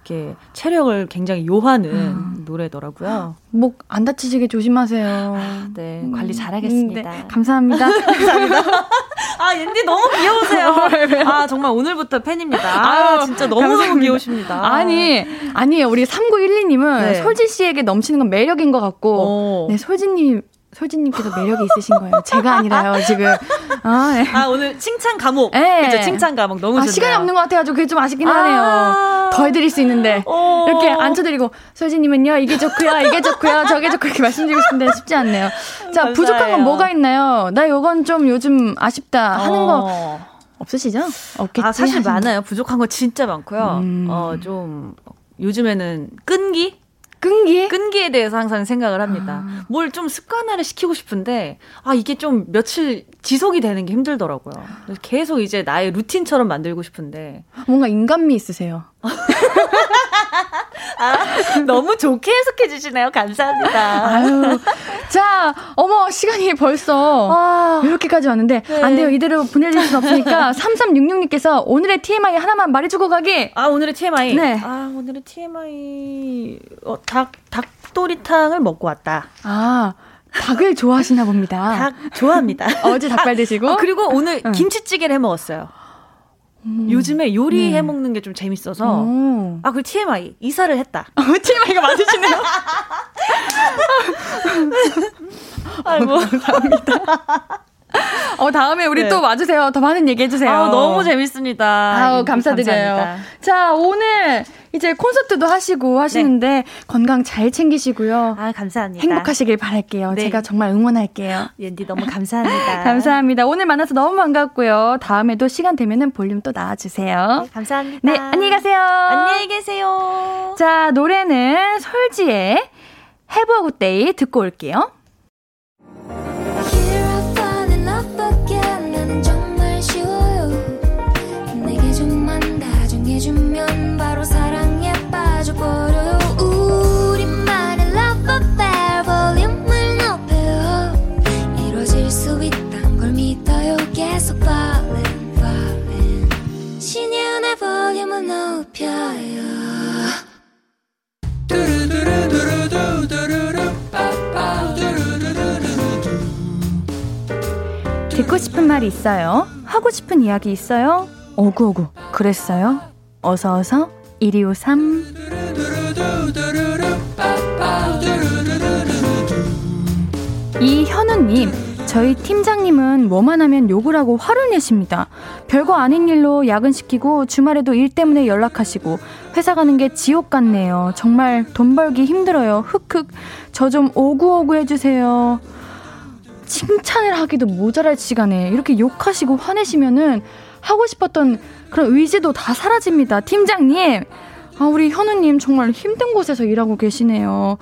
이렇게 체력을 굉장히 요하는 음. 노래더라고요. 목 안 다치시게 조심하세요. 아, 네, 음. 관리 잘하겠습니다. 네, 감사합니다. 감사합니다. 아, 옌디 너무 귀여우세요. 아, 정말 오늘부터 팬입니다. 아, 진짜 너무너무 귀여우십니다. 아니, 아니에요. 우리 3912님은 네. 솔지 씨에게 넘치는 건 매력인 것 같고, 오. 네, 솔지님 솔지님께서 매력이 있으신 거예요. 제가 아니라요, 지금. 아, 네. 아 오늘 칭찬 감옥. 네. 그죠 칭찬 감옥 너무 아, 좋네요. 시간이 없는 것 같아가지고 그게 좀 아쉽긴 아~ 하네요. 더 해드릴 수 있는데. 어~ 이렇게 앉혀드리고, 솔지님은요, 이게 좋고요, 이게 좋고요, 저게 좋고 이렇게 말씀드리고 싶은데 쉽지 않네요. 자, 감사해요. 부족한 건 뭐가 있나요? 나 요건 좀 요즘 아쉽다 하는 어~ 거 없으시죠? 없겠지. 아, 사실 많아요. 부족한 거 진짜 많고요. 음. 어, 좀 요즘에는 끈기? 끈기? 끈기에 대해서 항상 생각을 합니다. 아. 뭘좀 습관화를 시키고 싶은데, 아, 이게 좀 며칠 지속이 되는 게 힘들더라고요. 계속 이제 나의 루틴처럼 만들고 싶은데. 뭔가 인간미 있으세요. 아, 너무 좋게 해석해 주시네요. 감사합니다. 아유. 자, 어머, 시간이 벌써 와. 이렇게까지 왔는데, 네. 안 돼요. 이대로 보내줄 순 없으니까, 3366님께서 오늘의 TMI 하나만 말해주고 가기. 아, 오늘의 TMI? 네. 아, 오늘의 TMI. 어, 닭, 닭도리탕을 먹고 왔다. 아. 닭을 좋아하시나 봅니다. 닭 좋아합니다. 어제 닭발 드시고. 아, 그리고 오늘 응. 김치찌개를 해 먹었어요. 음. 요즘에 요리 네. 해 먹는 게 좀 재밌어서 오. 아, 그 TMI 이사를 했다. 어, TMI가 맞으시네요. 아이고 감사합니다. 어, 다음에 우리 네. 또 와주세요. 더 많은 얘기 해주세요. 아, 너무 재밌습니다. 아우, 감사드려요. 감사합니다. 자, 오늘 이제 콘서트도 하시고 하시는데 네. 건강 잘 챙기시고요. 아, 감사합니다. 행복하시길 바랄게요. 네. 제가 정말 응원할게요. 옌디 너무 감사합니다. 감사합니다. 오늘 만나서 너무 반갑고요. 다음에도 시간 되면은 볼륨 또 나와주세요. 네, 감사합니다. 네, 안녕히 가세요. 안녕히 계세요. 자, 노래는 솔지의 Have a Good Day 듣고 올게요. 듣고 싶은 말 있어요? 하고 싶은 이야기 있어요? 오구오구 그랬어요? 어서어서 1253 이현우님 저희 팀장님은 뭐만 하면 욕을 하고 화를 내십니다. 별거 아닌 일로 야근시키고 주말에도 일 때문에 연락하시고 회사 가는 게 지옥 같네요. 정말 돈 벌기 힘들어요. 흑흑. 저 좀 오구오구 해주세요. 칭찬을 하기도 모자랄 시간에 이렇게 욕하시고 화내시면은 하고 싶었던 그런 의지도 다 사라집니다. 팀장님, 아, 우리 현우님 정말 힘든 곳에서 일하고 계시네요.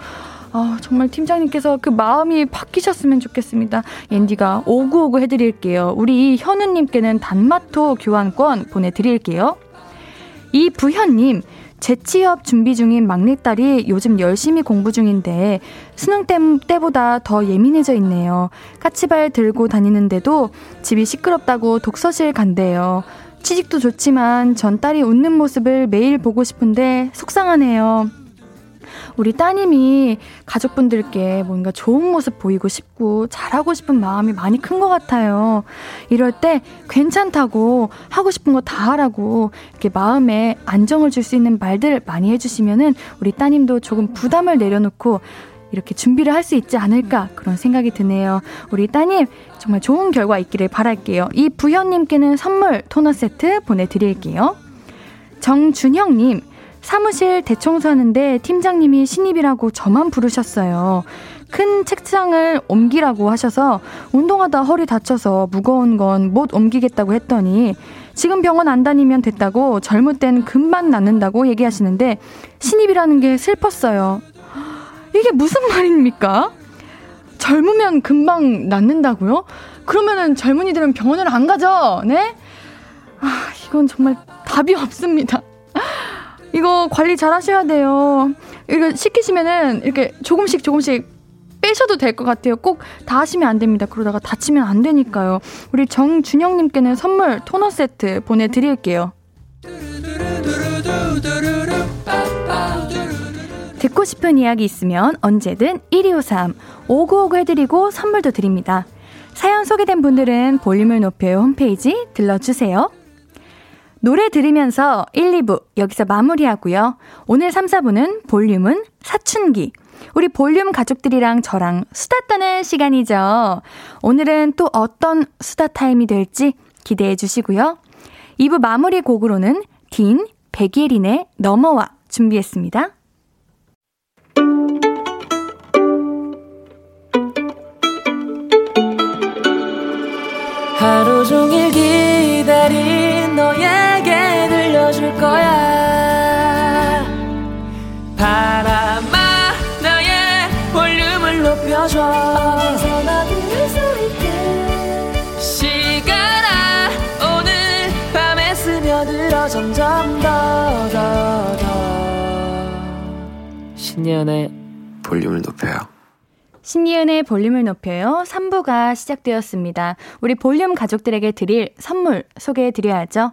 아, 정말 팀장님께서 그 마음이 바뀌셨으면 좋겠습니다. 옌디가 오구오구 해드릴게요. 우리 현우님께는 단마토 교환권 보내드릴게요. 이부현님, 재취업 준비 중인 막내딸이 요즘 열심히 공부 중인데 수능 때 보다 더 예민해져 있네요. 까치발 들고 다니는데도 집이 시끄럽다고 독서실 간대요. 취직도 좋지만 전 딸이 웃는 모습을 매일 보고 싶은데 속상하네요. 우리 따님이 가족분들께 뭔가 좋은 모습 보이고 싶고 잘하고 싶은 마음이 많이 큰 것 같아요. 이럴 때 괜찮다고 하고 싶은 거 다 하라고 이렇게 마음에 안정을 줄 수 있는 말들 많이 해주시면은 우리 따님도 조금 부담을 내려놓고 이렇게 준비를 할 수 있지 않을까 그런 생각이 드네요. 우리 따님 정말 좋은 결과 있기를 바랄게요. 이 부현님께는 선물 토너 세트 보내드릴게요. 정준형님 사무실 대청소하는데 팀장님이 신입이라고 저만 부르셨어요. 큰 책상을 옮기라고 하셔서 운동하다 허리 다쳐서 무거운 건 못 옮기겠다고 했더니 지금 병원 안 다니면 됐다고 젊을 땐 금방 낫는다고 얘기하시는데 신입이라는 게 슬펐어요. 이게 무슨 말입니까? 젊으면 금방 낫는다고요? 그러면은 젊은이들은 병원을 안 가죠? 네? 아, 이건 정말 답이 없습니다. 이거 관리 잘 하셔야 돼요. 이거 시키시면은 이렇게 조금씩 조금씩 빼셔도 될 것 같아요. 꼭 다 하시면 안 됩니다. 그러다가 다치면 안 되니까요. 우리 정준영님께는 선물 토너 세트 보내드릴게요. 듣고 싶은 이야기 있으면 언제든 1253 5959 해드리고 선물도 드립니다. 사연 소개된 분들은 볼륨을 높여 홈페이지 들러주세요. 노래 들으면서 1, 2부 여기서 마무리하고요. 오늘 3, 4부는 볼륨은 사춘기. 우리 볼륨 가족들이랑 저랑 수다 떠는 시간이죠. 오늘은 또 어떤 수다 타임이 될지 기대해 주시고요. 2부 마무리 곡으로는 딘 백예린의 넘어와 준비했습니다. 하루 종일 기다린 들려줄 거야 바람아 들려줘 어디서나 들을 수 있게 시간아 오늘 밤에 스며들어 점점 더 더 더 신예은의 볼륨을 높여요 신이은의 볼륨을 높여요. 3부가 시작되었습니다. 우리 볼륨 가족들에게 드릴 선물 소개해 드려야죠.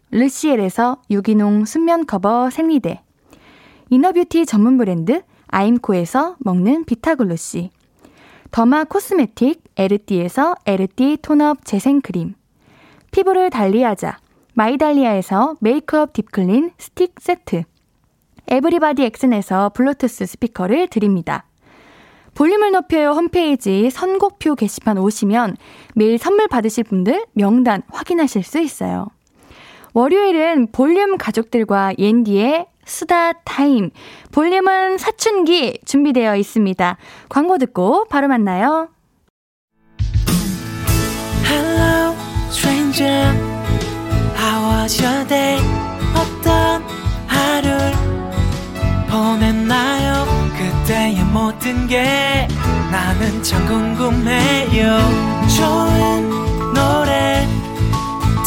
르시엘에서 유기농 순면 커버 생리대 이너뷰티 전문 브랜드 아임코에서 먹는 비타글로시 더마 코스메틱 에르띠에서 에르띠 톤업 재생크림 피부를 달리하자 마이달리아에서 메이크업 딥클린 스틱 세트 에브리바디 엑슨에서 블루투스 스피커를 드립니다. 볼륨을 높여요 홈페이지 선곡표 게시판 오시면 매일 선물 받으실 분들 명단 확인하실 수 있어요. 월요일은 볼륨 가족들과 옌디의 수다 타임. 볼륨은 사춘기 준비되어 있습니다. 광고 듣고 바로 만나요. Hello, stranger. How was your day? 어떤 하루를 보냈나요? 그때의 모든 게 나는 참 궁금해요. 좋은 노래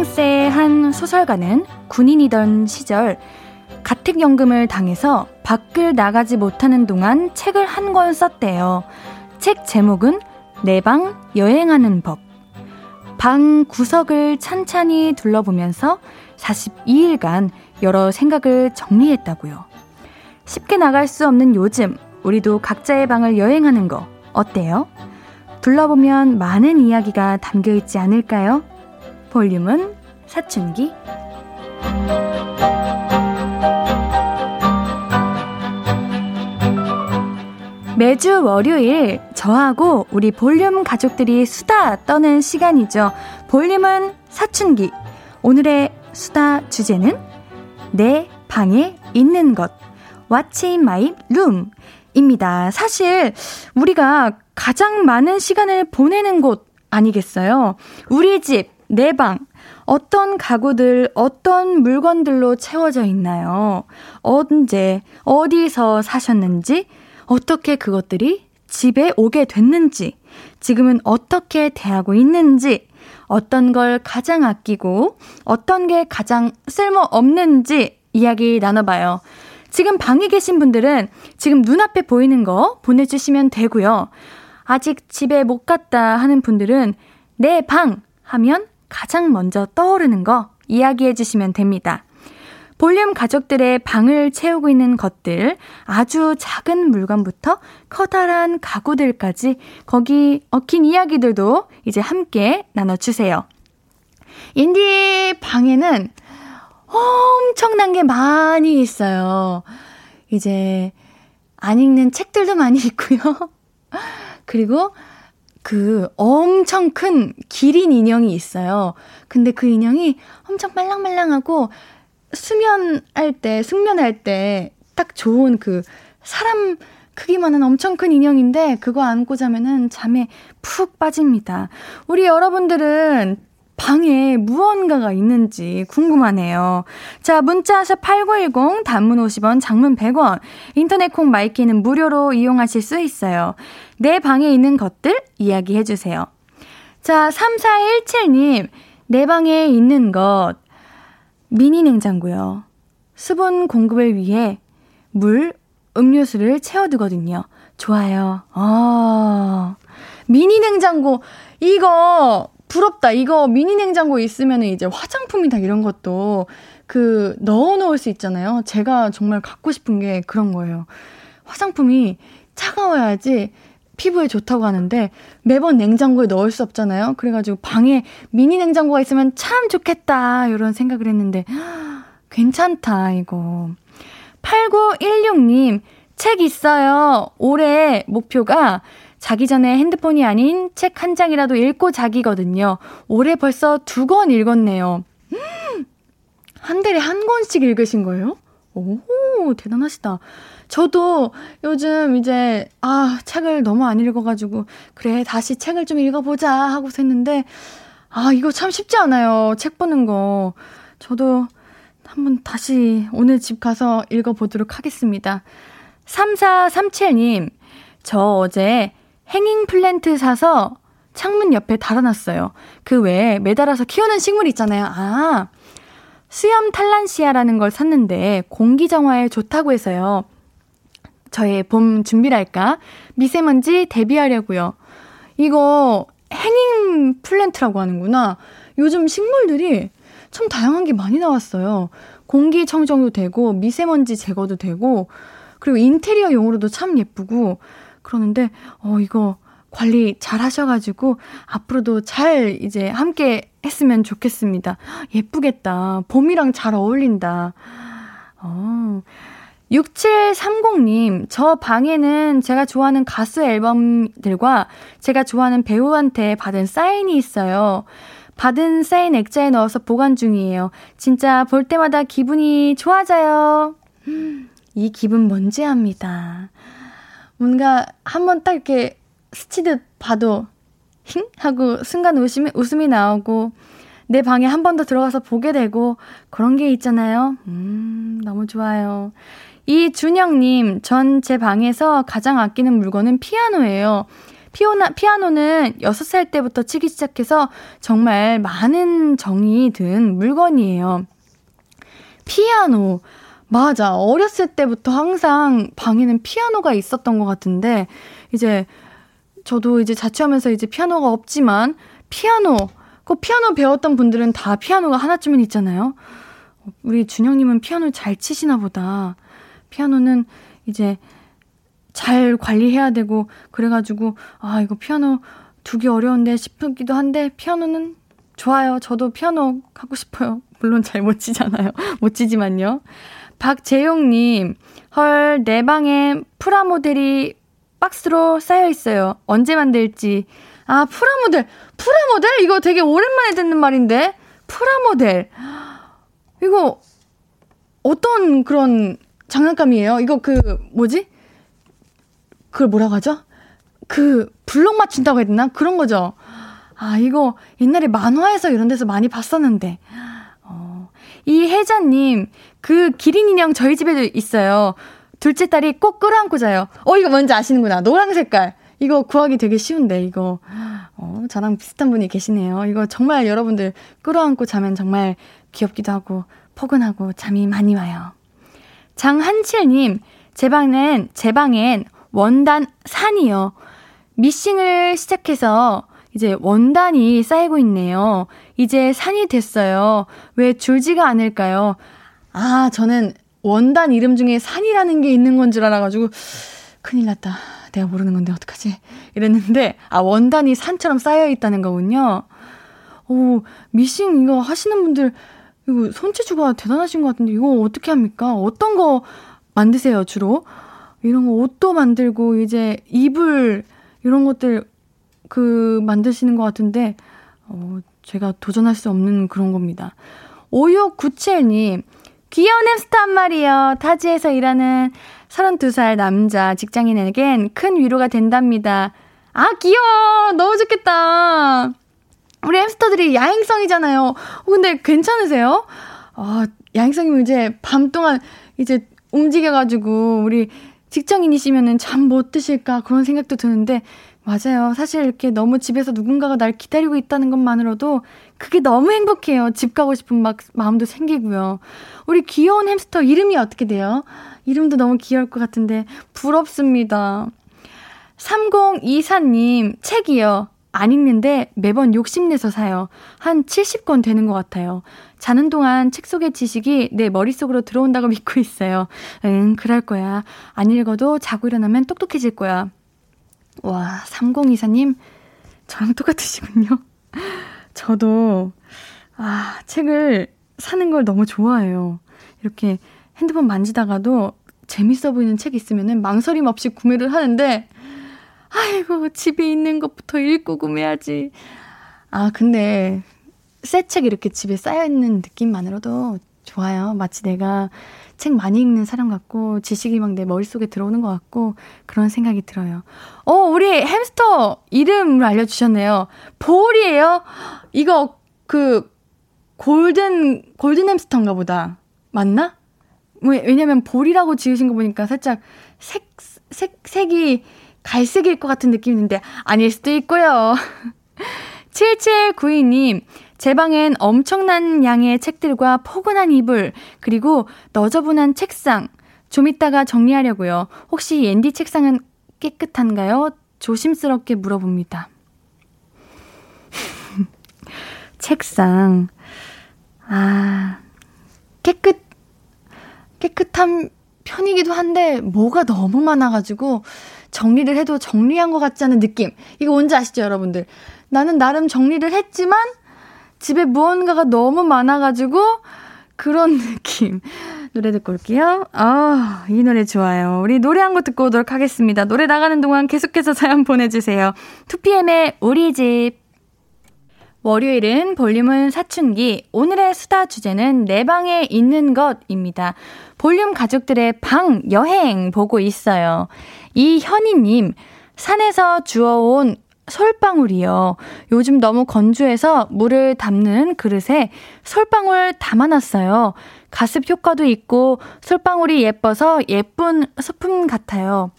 프랑스의 한 소설가는 군인이던 시절 가택연금을 당해서 밖을 나가지 못하는 동안 책을 한 권 썼대요. 책 제목은 내 방 여행하는 법. 방 구석을 찬찬히 둘러보면서 42일간 여러 생각을 정리했다고요. 쉽게 나갈 수 없는 요즘, 우리도 각자의 방을 여행하는 거 어때요? 둘러보면 많은 이야기가 담겨 있지 않을까요? 볼륨은 사춘기. 매주 월요일 저하고 우리 볼륨 가족들이 수다 떠는 시간이죠. 볼륨은 사춘기. 오늘의 수다 주제는 내 방에 있는 것. What's in my room? 입니다. 사실 우리가 가장 많은 시간을 보내는 곳 아니겠어요? 우리 집, 내 방, 어떤 가구들, 어떤 물건들로 채워져 있나요? 언제, 어디서 사셨는지, 어떻게 그것들이 집에 오게 됐는지, 지금은 어떻게 대하고 있는지, 어떤 걸 가장 아끼고, 어떤 게 가장 쓸모없는지 이야기 나눠봐요. 지금 방에 계신 분들은 지금 눈앞에 보이는 거 보내주시면 되고요. 아직 집에 못 갔다 하는 분들은 내 방 하면 가장 먼저 떠오르는 거 이야기해 주시면 됩니다. 볼륨 가족들의 방을 채우고 있는 것들, 아주 작은 물건부터 커다란 가구들까지 거기 얽힌 이야기들도 이제 함께 나눠주세요. 인디 방에는 엄청난 게 많이 있어요. 이제 안 읽는 책들도 많이 있고요. 그리고 그 엄청 큰 기린 인형이 있어요. 근데 그 인형이 엄청 말랑말랑하고 수면할 때, 숙면할 때 딱 좋은 그 사람 크기만한 엄청 큰 인형인데 그거 안고 자면은 잠에 푹 빠집니다. 우리 여러분들은 방에 무언가가 있는지 궁금하네요. 자, 문자샵 8910 단문 50원, 장문 100원. 인터넷 콩 마이케이는 무료로 이용하실 수 있어요. 내 방에 있는 것들 이야기해 주세요. 자, 3417님, 내 방에 있는 것, 미니 냉장고요. 수분 공급을 위해 물, 음료수를 채워두거든요. 좋아요. 아, 미니 냉장고, 이거, 부럽다. 이거 미니 냉장고 있으면 이제 화장품이다 이런 것도 그 넣어 놓을 수 있잖아요. 제가 정말 갖고 싶은 게 그런 거예요. 화장품이 차가워야지 피부에 좋다고 하는데 매번 냉장고에 넣을 수 없잖아요. 그래가지고 방에 미니 냉장고가 있으면 참 좋겠다. 이런 생각을 했는데 괜찮다, 이거. 8916님, 책 있어요. 올해 목표가 자기 전에 핸드폰이 아닌 책 한 장이라도 읽고 자기거든요. 올해 벌써 두 권 읽었네요. 한 달에 한 권씩 읽으신 거예요? 오, 대단하시다. 저도 요즘 이제, 아, 책을 너무 안 읽어가지고, 그래, 다시 책을 좀 읽어보자 하고서 했는데, 아, 이거 참 쉽지 않아요. 책 보는 거. 저도 한번 다시 오늘 집 가서 읽어보도록 하겠습니다. 3437님, 저 어제 행잉 플랜트 사서 창문 옆에 달아놨어요. 그 외에 매달아서 키우는 식물 있잖아요. 아, 수염 탈란시아라는 걸 샀는데 공기 정화에 좋다고 해서요. 저의 봄 준비랄까? 미세먼지 대비하려고요. 이거 행잉 플랜트라고 하는구나. 요즘 식물들이 참 다양한 게 많이 나왔어요. 공기 청정도 되고 미세먼지 제거도 되고 그리고 인테리어용으로도 참 예쁘고 그러는데 어 이거 관리 잘 하셔가지고 앞으로도 잘 이제 함께 했으면 좋겠습니다. 예쁘겠다. 봄이랑 잘 어울린다. 어. 6730님, 저 방에는 제가 좋아하는 가수 앨범들과 제가 좋아하는 배우한테 받은 사인이 있어요. 받은 사인 액자에 넣어서 보관 중이에요. 진짜 볼 때마다 기분이 좋아져요. 이 기분 뭔지 압니다. 뭔가 한번 딱 이렇게 스치듯 봐도 힝? 하고 순간 웃음이, 웃음이 나오고 내 방에 한 번 더 들어가서 보게 되고 그런 게 있잖아요. 음, 너무 좋아요. 이준영님, 전 제 방에서 가장 아끼는 물건은 피아노예요. 피오나, 피아노는 6살 때부터 치기 시작해서 정말 많은 정이 든 물건이에요. 피아노. 맞아. 어렸을 때부터 항상 방에는 피아노가 있었던 것 같은데, 이제, 저도 이제 자취하면서 이제 피아노가 없지만, 피아노, 그 피아노 배웠던 분들은 다 피아노가 하나쯤은 있잖아요. 우리 준영님은 피아노 잘 치시나 보다. 피아노는 이제 잘 관리해야 되고, 그래가지고, 아, 이거 피아노 두기 어려운데 싶기도 한데, 피아노는 좋아요. 저도 피아노 하고 싶어요. 물론 잘 못 치잖아요. 못 치지만요. 박재용님, 헐, 내 방에 프라모델이 박스로 쌓여 있어요. 언제 만들지? 아, 프라모델. 프라모델? 이거 되게 오랜만에 듣는 말인데? 프라모델. 이거, 어떤 그런 장난감이에요? 이거 그, 뭐지? 그걸 뭐라고 하죠? 그, 블록 맞춘다고 해야 되나? 그런 거죠. 아, 이거 옛날에 만화에서 이런 데서 많이 봤었는데. 어, 이 혜자님, 그 기린 인형 저희 집에도 있어요. 둘째 딸이 꼭 끌어안고 자요. 어, 이거 뭔지 아시는구나. 노랑 색깔. 이거 구하기 되게 쉬운데, 이거. 어, 저랑 비슷한 분이 계시네요. 이거 정말 여러분들 끌어안고 자면 정말 귀엽기도 하고, 포근하고, 잠이 많이 와요. 장한칠님, 제 방엔, 제 방엔 원단 산이요. 미싱을 시작해서 이제 원단이 쌓이고 있네요. 이제 산이 됐어요. 왜 줄지가 않을까요? 아, 저는 원단 이름 중에 산이라는 게 있는 건 줄 알아가지고, 큰일 났다. 내가 모르는 건데, 어떡하지? 이랬는데, 아, 원단이 산처럼 쌓여 있다는 거군요. 오, 미싱 이거 하시는 분들, 이거 손재주가 대단하신 것 같은데, 이거 어떻게 합니까? 어떤 거 만드세요, 주로? 이런 거 옷도 만들고, 이제 이불, 이런 것들, 그, 만드시는 것 같은데, 어, 제가 도전할 수 없는 그런 겁니다. 5697님, 귀여운 햄스터 한 마리요. 타지에서 일하는 32살 남자 직장인에겐 큰 위로가 된답니다. 아, 귀여워! 너무 좋겠다! 우리 햄스터들이 야행성이잖아요. 어, 근데 괜찮으세요? 아, 야행성이면 이제 밤 동안 이제 움직여가지고 우리 직장인이시면은 잠 못 드실까 그런 생각도 드는데 맞아요. 사실 이렇게 너무 집에서 누군가가 날 기다리고 있다는 것만으로도 그게 너무 행복해요. 집 가고 싶은 막 마음도 생기고요. 우리 귀여운 햄스터 이름이 어떻게 돼요? 이름도 너무 귀여울 것 같은데 부럽습니다. 3024님 책이요. 안 읽는데 매번 욕심내서 사요. 한 70권 되는 것 같아요. 자는 동안 책 속의 지식이 내 머릿속으로 들어온다고 믿고 있어요. 응, 그럴 거야. 안 읽어도 자고 일어나면 똑똑해질 거야. 와, 3024님, 저랑 똑같으시군요. 저도, 아, 책을 사는 걸 너무 좋아해요. 이렇게 핸드폰 만지다가도 재밌어 보이는 책 있으면은 망설임 없이 구매를 하는데, 아이고, 집에 있는 것부터 읽고 구매하지. 아, 근데, 새 책 이렇게 집에 쌓여있는 느낌만으로도 좋아요. 마치 내가 책 많이 읽는 사람 같고 지식이 막 내 머릿속에 들어오는 것 같고 그런 생각이 들어요. 어, 우리 햄스터 이름을 알려주셨네요. 볼이에요? 이거 그 골든 골든 햄스터인가 보다. 맞나? 왜냐면 볼이라고 지으신 거 보니까 살짝 색, 색, 색이 갈색일 것 같은 느낌인데 아닐 수도 있고요. 7792님, 제 방엔 엄청난 양의 책들과 포근한 이불, 그리고 너저분한 책상. 좀 이따가 정리하려고요. 혹시 앤디 책상은 깨끗한가요? 조심스럽게 물어봅니다. 책상. 아, 깨끗, 깨끗한 편이기도 한데, 뭐가 너무 많아가지고, 정리를 해도 정리한 것 같지 않은 느낌. 이거 뭔지 아시죠, 여러분들? 나는 나름 정리를 했지만, 집에 무언가가 너무 많아가지고 그런 느낌. 노래 듣고 올게요. 아, 이 노래 좋아요. 우리 노래 한 곡 듣고 오도록 하겠습니다. 노래 나가는 동안 계속해서 사연 보내주세요. 2PM의 우리 집. 월요일은 볼륨은 사춘기. 오늘의 수다 주제는 내 방에 있는 것입니다. 볼륨 가족들의 방 여행 보고 있어요. 이현희님, 산에서 주워온 솔방울이요. 요즘 너무 건조해서 물을 담는 그릇에 솔방울 담아놨어요. 가습 효과도 있고 솔방울이 예뻐서 예쁜 소품 같아요.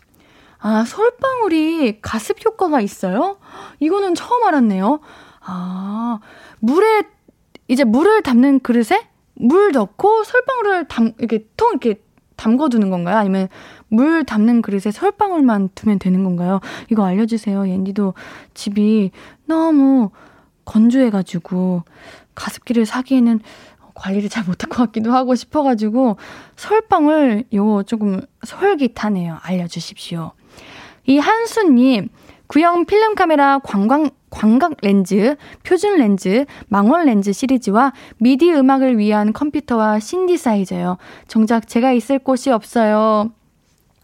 아, 솔방울이 가습 효과가 있어요? 이거는 처음 알았네요. 아, 물에, 이제 물을 담는 그릇에 물 넣고 솔방울을 담, 이렇게 통, 이렇게 담궈두는 건가요? 아니면 물 담는 그릇에 설방울만 두면 되는 건가요? 이거 알려주세요. 옌디도 집이 너무 건조해가지고 가습기를 사기에는 관리를 잘 못할 것 같기도 하고 싶어가지고 설방울 요거 조금 솔깃하네요. 알려주십시오. 이 한수님 구형 필름 카메라 관광 광각 렌즈, 표준 렌즈, 망원 렌즈 시리즈와 미디 음악을 위한 컴퓨터와 신디사이저요. 정작 제가 있을 곳이 없어요.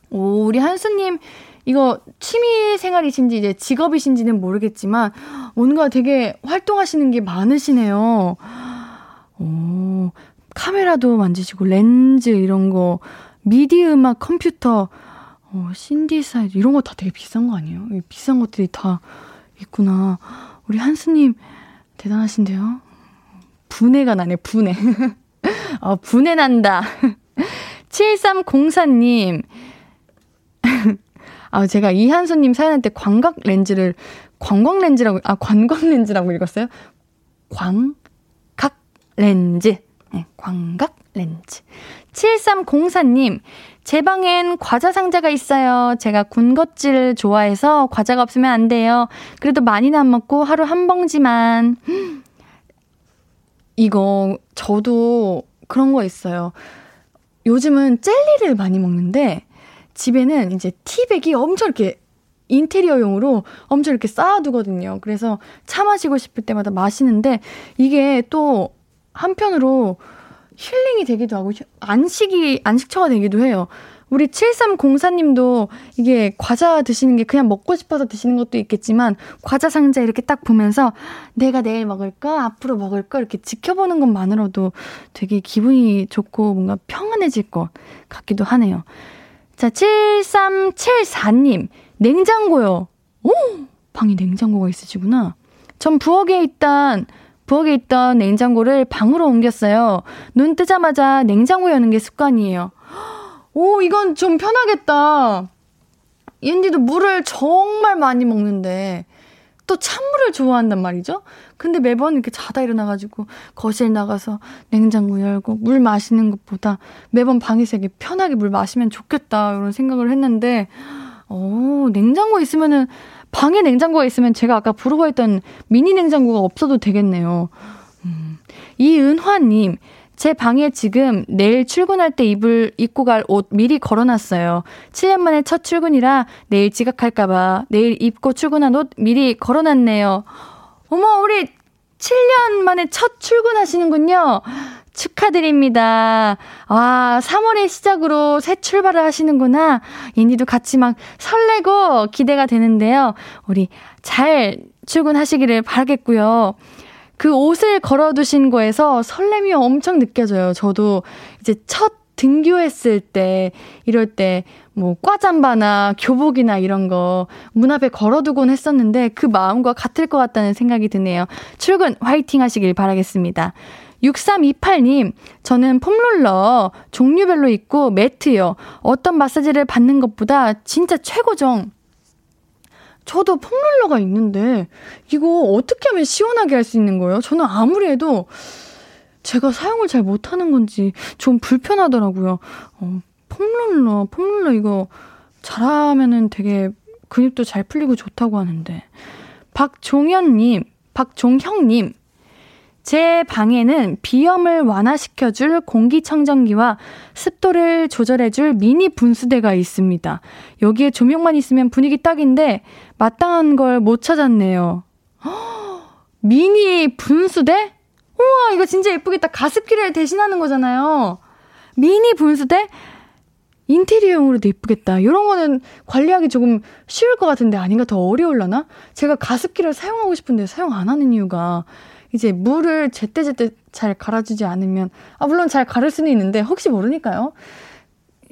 오, 우리 한수님, 이거 취미 생활이신지 이제 직업이신지는 모르겠지만, 뭔가 되게 활동하시는 게 많으시네요. 오, 카메라도 만지시고, 렌즈 이런 거, 미디 음악 컴퓨터, 어, 신디사이즈, 이런 거 다 되게 비싼 거 아니에요? 비싼 것들이 다 있구나. 우리 한수님, 대단하신데요? 분해가 나네, 분해. 어, 분해 난다. 7304님, 아, 제가 이한수님 사연한테 광각 렌즈를, 관광 렌즈라고, 아, 관광 렌즈라고 읽었어요? 광각 렌즈. 네, 광각 렌즈. 7304님, 제 방엔 과자 상자가 있어요. 제가 군것질 좋아해서 과자가 없으면 안 돼요. 그래도 많이는 안 먹고 하루 한 봉지만. 이거, 저도 그런 거 있어요. 요즘은 젤리를 많이 먹는데, 집에는 이제 티백이 엄청 이렇게 인테리어용으로 엄청 이렇게 쌓아두거든요. 그래서 차 마시고 싶을 때마다 마시는데 이게 또 한편으로 힐링이 되기도 하고 안식이 안식처가 되기도 해요. 우리 7304님도 이게 과자 드시는 게 그냥 먹고 싶어서 드시는 것도 있겠지만 과자 상자 이렇게 딱 보면서 내가 내일 먹을까 앞으로 먹을까 이렇게 지켜보는 것만으로도 되게 기분이 좋고 뭔가 평안해질 것 같기도 하네요. 자, 7374님, 냉장고요. 오! 방에 냉장고가 있으시구나. 전 부엌에 있던, 부엌에 있던 냉장고를 방으로 옮겼어요. 눈 뜨자마자 냉장고 여는 게 습관이에요. 오, 이건 좀 편하겠다. 옌디도 물을 정말 많이 먹는데 또 찬물을 좋아한단 말이죠. 근데 매번 이렇게 자다 일어나가지고 거실 나가서 냉장고 열고 물 마시는 것보다 매번 방에서 이렇게 편하게 물 마시면 좋겠다 이런 생각을 했는데 어 냉장고 있으면은 방에 냉장고가 있으면 제가 아까 부르고 했던 미니 냉장고가 없어도 되겠네요. 음. 이은화님 제 방에 지금 내일 출근할 때 입을 입고 갈 옷 미리 걸어놨어요. 7년 만에 첫 출근이라 내일 지각할까봐 내일 입고 출근한 옷 미리 걸어놨네요. 어머, 우리 7년 만에 첫 출근하시는군요. 축하드립니다. 와, 3월의 시작으로 새 출발을 하시는구나. 인디도 같이 막 설레고 기대가 되는데요. 우리 잘 출근하시기를 바라겠고요. 그 옷을 걸어두신 거에서 설렘이 엄청 느껴져요. 저도 이제 첫 등교했을 때, 이럴 때, 뭐, 과잠바나 교복이나 이런 거 문 앞에 걸어두곤 했었는데 그 마음과 같을 것 같다는 생각이 드네요. 출근 화이팅 하시길 바라겠습니다. 6328님, 저는 폼롤러 종류별로 있고 매트요. 어떤 마사지를 받는 것보다 진짜 최고죠. 저도 폼롤러가 있는데 이거 어떻게 하면 시원하게 할 수 있는 거예요? 저는 아무리 해도 제가 사용을 잘 못하는 건지 좀 불편하더라고요. 어, 폼롤러, 폼롤러 이거 잘하면은 되게 근육도 잘 풀리고 좋다고 하는데. 박종현님, 박종형님, 제 방에는 비염을 완화시켜줄 공기청정기와 습도를 조절해줄 미니 분수대가 있습니다. 여기에 조명만 있으면 분위기 딱인데 마땅한 걸 못 찾았네요. 허, 미니 분수대? 우와, 이거 진짜 예쁘겠다. 가습기를 대신하는 거잖아요. 미니 분수대? 인테리어용으로도 예쁘겠다. 이런 거는 관리하기 조금 쉬울 것 같은데 아닌가 더 어려울라나? 제가 가습기를 사용하고 싶은데 사용 안 하는 이유가 이제 물을 제때제때 잘 갈아주지 않으면, 아, 물론 잘 가를 수는 있는데, 혹시 모르니까요.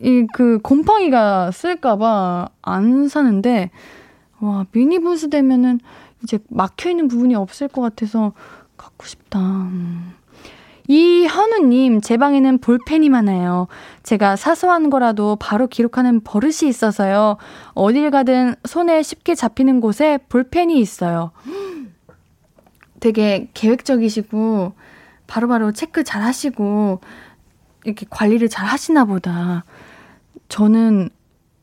이, 그, 곰팡이가 쓸까봐 안 사는데, 와, 미니 분수 되면은 이제 막혀있는 부분이 없을 것 같아서 갖고 싶다. 음. 이현우님, 제 방에는 볼펜이 많아요. 제가 사소한 거라도 바로 기록하는 버릇이 있어서요. 어딜 가든 손에 쉽게 잡히는 곳에 볼펜이 있어요. 되게 계획적이시고 바로바로 바로 체크 잘 하시고 이렇게 관리를 잘 하시나 보다. 저는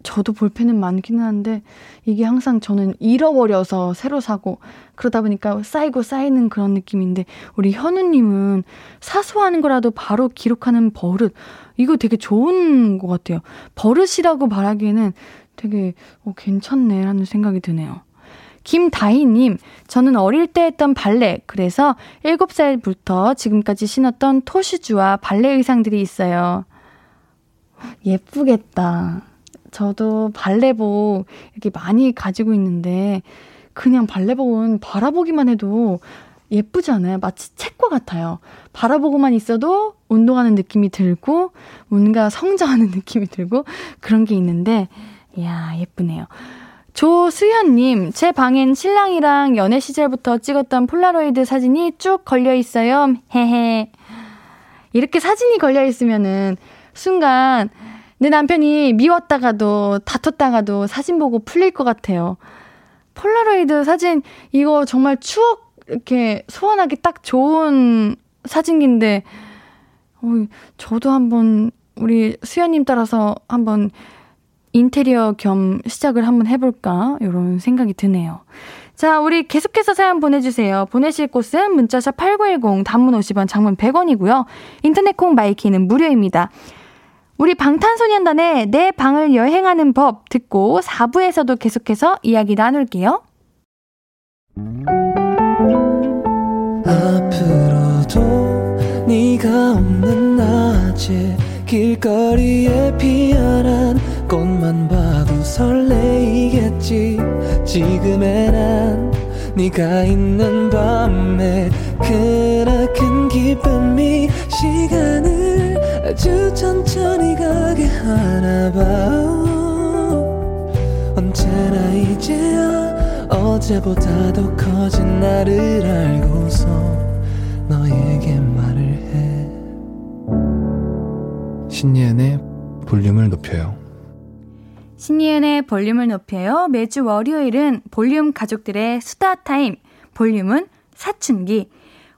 저도 볼펜은 많기는 한데 이게 항상 저는 잃어버려서 새로 사고 그러다 보니까 쌓이고 쌓이는 그런 느낌인데 우리 현우님은 사소한 거라도 바로 기록하는 버릇 이거 되게 좋은 것 같아요. 버릇이라고 말하기에는 되게 어, 괜찮네 라는 생각이 드네요. 김다희님, 저는 어릴 때 했던 발레, 그래서 7살부터 지금까지 신었던 토슈즈와 발레 의상들이 있어요. 예쁘겠다. 저도 발레복 이렇게 많이 가지고 있는데, 그냥 발레복은 바라보기만 해도 예쁘지 않아요? 마치 책과 같아요. 바라보고만 있어도 운동하는 느낌이 들고, 뭔가 성장하는 느낌이 들고, 그런 게 있는데, 이야, 예쁘네요. 조수현님, 제 방엔 신랑이랑 연애 시절부터 찍었던 폴라로이드 사진이 쭉 걸려 있어요. 헤헤. 이렇게 사진이 걸려 있으면은 순간 내 남편이 미웠다가도 다퉜다가도 사진 보고 풀릴 것 같아요. 폴라로이드 사진 이거 정말 추억 이렇게 소원하기 딱 좋은 사진기인데 어, 저도 한번 우리 수현님 따라서 한번 인테리어 겸 시작을 한번 해볼까 이런 생각이 드네요. 자, 우리 계속해서 사연 보내주세요. 보내실 곳은 문자샵 8910 단문 50원 장문 100원이고요. 인터넷 콩 마이케이는 무료입니다. 우리 방탄소년단의 내 방을 여행하는 법 듣고 4부에서도 계속해서 이야기 나눌게요. 앞으로도 네가 없는 낮에 길거리에 피어난 꽃만 봐도 설레이겠지 지금의 난 네가 있는 밤에 그나큰 기쁨이 시간을 아주 천천히 가게 하나 봐 언제나 이제야 어제보다 더 커진 나를 알고서 너에게 말을 해 신예은의 볼륨을 높여요 신이은의 볼륨을 높여요. 매주 월요일은 볼륨 가족들의 수다 타임. 볼륨은 사춘기.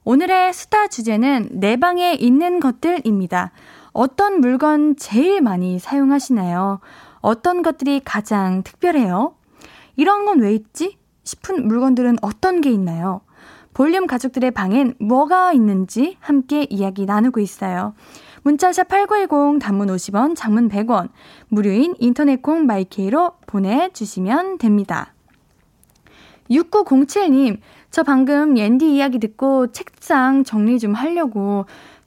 오늘의 수다 주제는 내 방에 있는 것들입니다. 어떤 물건 제일 많이 사용하시나요? 어떤 것들이 가장 특별해요? 이런 건 왜 있지? 싶은 물건들은 어떤 게 있나요? 볼륨 가족들의 방엔 뭐가 있는지 함께 이야기 나누고 있어요. 문자샵 8910 단문 50원, 장문 100원, 무료인 인터넷 콩 마이케이로 보내주시면 됩니다. 6907님, 저 방금 옌디 이야기 듣고 책상 정리 좀 하려고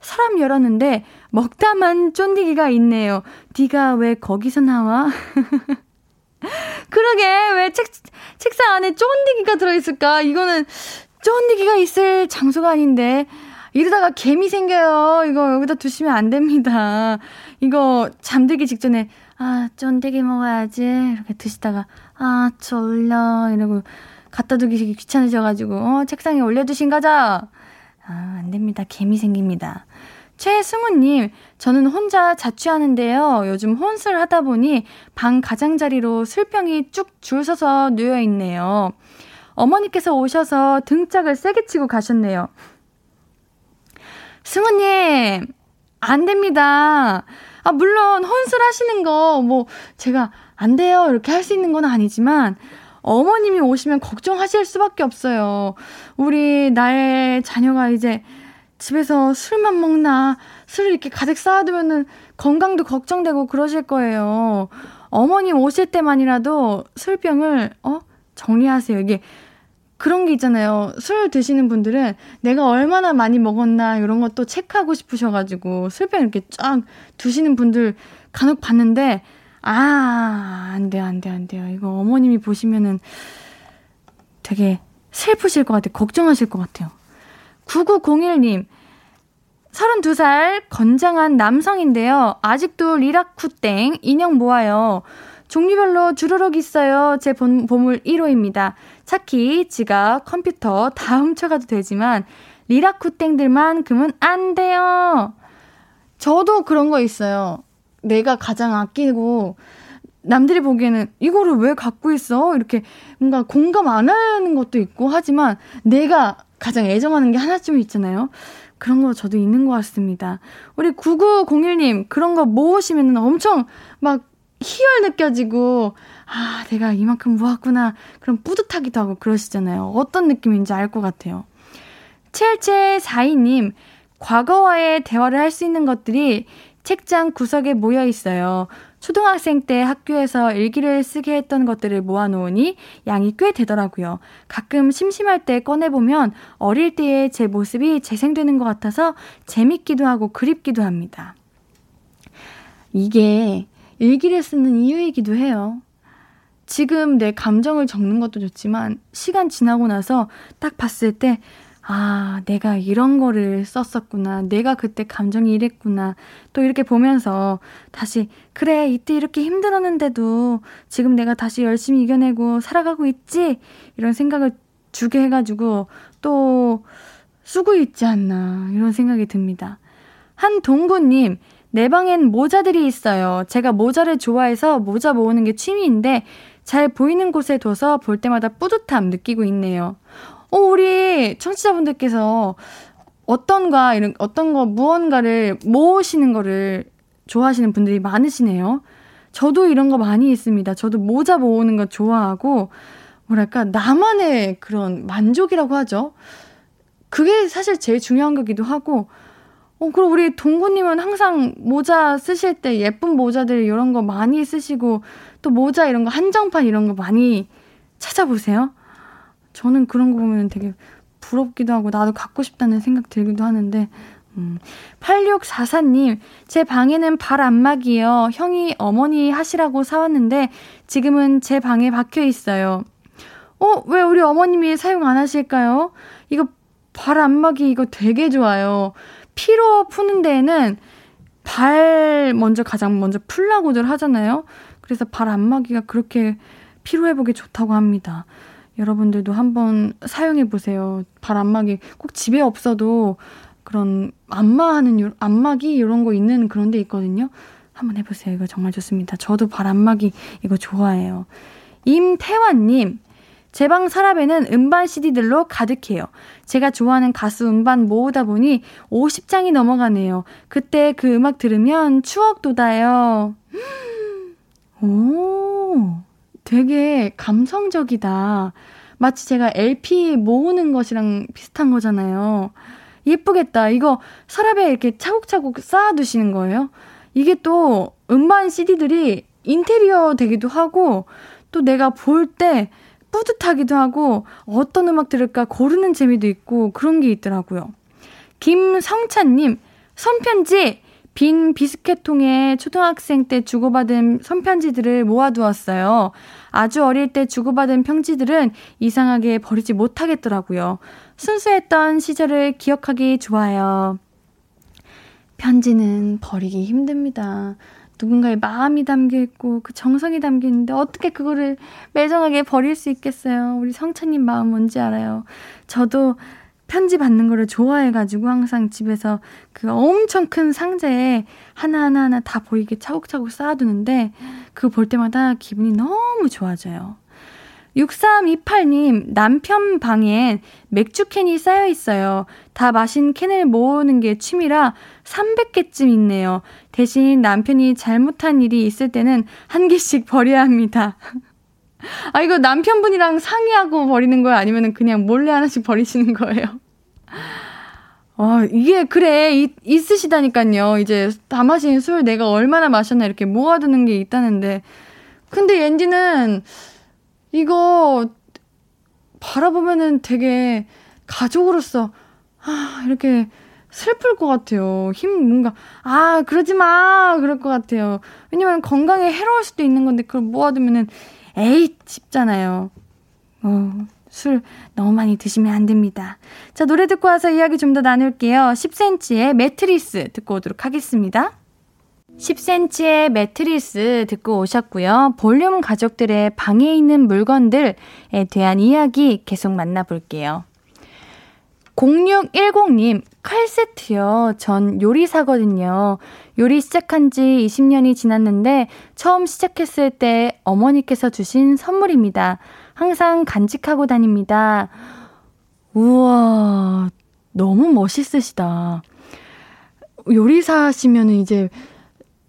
서랍 열었는데 먹다만 쫀디기가 있네요. 디가 왜 거기서 나와? 그러게, 왜 책, 책상 안에 쫀디기가 들어있을까? 이거는 쫀디기가 있을 장소가 아닌데. 이러다가 개미 생겨요. 이거 여기다 두시면 안 됩니다. 이거 잠들기 직전에, 아, 쫀디기 먹어야지. 이렇게 드시다가, 아, 졸려. 이러고 갖다 두기 귀찮으셔가지고, 어, 책상에 올려두신 거죠? 아, 안 됩니다. 개미 생깁니다. 최승우님, 저는 혼자 자취하는데요. 요즘 혼술 하다 보니 방 가장자리로 술병이 쭉 줄 서서 놓여 있네요. 어머니께서 오셔서 등짝을 세게 치고 가셨네요. 승우님, 안 됩니다. 아, 물론, 혼술 하시는 거, 뭐, 제가 안 돼요. 이렇게 할 수 있는 건 아니지만, 어머님이 오시면 걱정하실 수밖에 없어요. 우리 나의 자녀가 이제 집에서 술만 먹나, 술을 이렇게 가득 쌓아두면은 건강도 걱정되고 그러실 거예요. 어머님 오실 때만이라도 술병을, 어? 정리하세요. 이게 그런 게 있잖아요. 술 드시는 분들은 내가 얼마나 많이 먹었나 이런 것도 체크하고 싶으셔가지고 술병 이렇게 쫙 두시는 분들 간혹 봤는데 아, 안 돼요, 안 돼요, 안 돼요. 이거 어머님이 보시면은 되게 슬프실 것 같아요. 걱정하실 것 같아요. 9901님, 32살 건장한 남성인데요. 아직도 리라쿠땡 인형 모아요. 종류별로 주르륵 있어요. 제 보물 1호입니다. 차키, 지갑, 컴퓨터 다 훔쳐가도 되지만 리라쿠땡들만큼은 안 돼요. 저도 그런 거 있어요. 내가 가장 아끼고 남들이 보기에는 이거를 왜 갖고 있어? 이렇게 뭔가 공감 안 하는 것도 있고 하지만 내가 가장 애정하는 게 하나쯤 있잖아요. 그런 거 저도 있는 것 같습니다. 우리 9901님, 그런 거 모으시면 엄청 막 희열 느껴지고, 아, 내가 이만큼 모았구나. 그럼 뿌듯하기도 하고 그러시잖아요. 어떤 느낌인지 알 것 같아요. 7742님, 과거와의 대화를 할 수 있는 것들이 책장 구석에 모여 있어요. 초등학생 때 학교에서 일기를 쓰게 했던 것들을 모아놓으니 양이 꽤 되더라고요. 가끔 심심할 때 꺼내보면 어릴 때의 제 모습이 재생되는 것 같아서 재밌기도 하고 그립기도 합니다. 이게 일기를 쓰는 이유이기도 해요. 지금 내 감정을 적는 것도 좋지만 시간 지나고 나서 딱 봤을 때 아, 내가 이런 거를 썼었구나. 내가 그때 감정이 이랬구나. 또 이렇게 보면서 다시, 그래, 이때 이렇게 힘들었는데도 지금 내가 다시 열심히 이겨내고 살아가고 있지? 이런 생각을 주게 해가지고 또 쓰고 있지 않나. 이런 생각이 듭니다. 한동구님, 내 방엔 모자들이 있어요. 제가 모자를 좋아해서 모자 모으는 게 취미인데 잘 보이는 곳에 둬서 볼 때마다 뿌듯함 느끼고 있네요. 어, 우리 청취자분들께서 어떤가, 이런, 어떤 거, 무언가를 모으시는 거를 좋아하시는 분들이 많으시네요. 저도 이런 거 많이 있습니다. 저도 모자 모으는 거 좋아하고, 뭐랄까, 나만의 그런 만족이라고 하죠. 그게 사실 제일 중요한 거기도 하고, 어, 그리고 우리 동구님은 항상 모자 쓰실 때 예쁜 모자들 이런 거 많이 쓰시고, 또 모자 이런 거, 한정판 이런 거 많이 찾아보세요. 저는 그런 거 보면 되게 부럽기도 하고 나도 갖고 싶다는 생각 들기도 하는데 음. 8644님, 제 방에는 발 안마기요. 형이 어머니 하시라고 사왔는데 지금은 제 방에 박혀 있어요. 어, 왜 우리 어머님이 사용 안 하실까요? 이거 발 안마기 이거 되게 좋아요. 피로 푸는 데에는 발 먼저 가장 먼저 풀라고들 하잖아요. 그래서 발 안마기가 그렇게 피로 회복에 좋다고 합니다. 여러분들도 한번 사용해 보세요. 발 안마기 꼭 집에 없어도 그런 안마하는 안마기 이런 거 있는 그런 데 있거든요. 한번 해보세요. 이거 정말 좋습니다. 저도 바람막이 이거 좋아해요. 임태환님, 제 방 서랍에는 음반 CD들로 가득해요. 제가 좋아하는 가수 음반 모으다 보니 50장이 넘어가네요. 그때 그 음악 들으면 추억 돋아요. 오, 되게 감성적이다. 마치 제가 LP 모으는 것이랑 비슷한 거잖아요. 예쁘겠다. 이거 서랍에 이렇게 차곡차곡 쌓아두시는 거예요. 이게 또 음반 CD들이 인테리어 되기도 하고 또 내가 볼 때 뿌듯하기도 하고 어떤 음악 들을까 고르는 재미도 있고 그런 게 있더라고요. 김성찬님, 손편지 빈 비스켓통에 초등학생 때 주고받은 손편지들을 모아두었어요. 아주 어릴 때 주고받은 편지들은 이상하게 버리지 못하겠더라고요. 순수했던 시절을 기억하기 좋아요. 편지는 버리기 힘듭니다. 누군가의 마음이 담겨 있고 그 정성이 담겨 있는데 어떻게 그거를 매정하게 버릴 수 있겠어요? 우리 성찬님 마음 뭔지 알아요. 저도 편지 받는 거를 좋아해가지고 항상 집에서 그 엄청 큰 상자에 하나하나 하나 다 보이게 차곡차곡 쌓아두는데 그거 볼 때마다 기분이 너무 좋아져요. 6328님, 남편 방엔 맥주캔이 쌓여 있어요. 다 마신 캔을 모으는 게 취미라 300개쯤 있네요. 대신 남편이 잘못한 일이 있을 때는 한 개씩 버려야 합니다. 아, 이거 남편분이랑 상의하고 버리는 거예요? 아니면 그냥 몰래 하나씩 버리시는 거예요? 아, 이게, 그래, 이, 있으시다니까요. 이제 다 마신 술 내가 얼마나 마셨나 이렇게 모아두는 게 있다는데. 근데 옌디는 이거 바라보면은 되게 가족으로서, 아, 이렇게 슬플 것 같아요. 힘, 뭔가, 아, 그러지 마! 그럴 것 같아요. 왜냐면 건강에 해로울 수도 있는 건데, 그걸 모아두면은, 에잇! 싶잖아요. 어, 술 너무 많이 드시면 안 됩니다. 자, 노래 듣고 와서 이야기 좀 더 나눌게요. 10cm의 매트리스 듣고 오도록 하겠습니다. 10cm의 매트리스 듣고 오셨고요. 볼륨 가족들의 방에 있는 물건들에 대한 이야기 계속 만나볼게요. 0610님, 칼 세트요. 전 요리사거든요. 요리 시작한 지 20년이 지났는데 처음 시작했을 때 어머니께서 주신 선물입니다. 항상 간직하고 다닙니다. 우와, 너무 멋있으시다. 요리사시면은 이제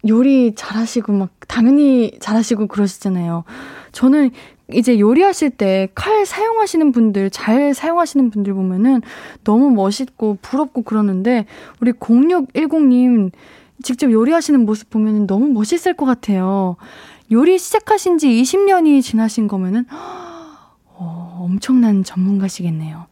요리 잘하시고 막 당연히 잘하시고 그러시잖아요. 저는 이제 요리하실 때 칼 사용하시는 분들, 잘 사용하시는 분들 보면은 너무 멋있고 부럽고 그러는데 우리 0610님 직접 요리하시는 모습 보면은 너무 멋있을 것 같아요. 요리 시작하신 지 20년이 지나신 거면은 어, 엄청난 전문가시겠네요.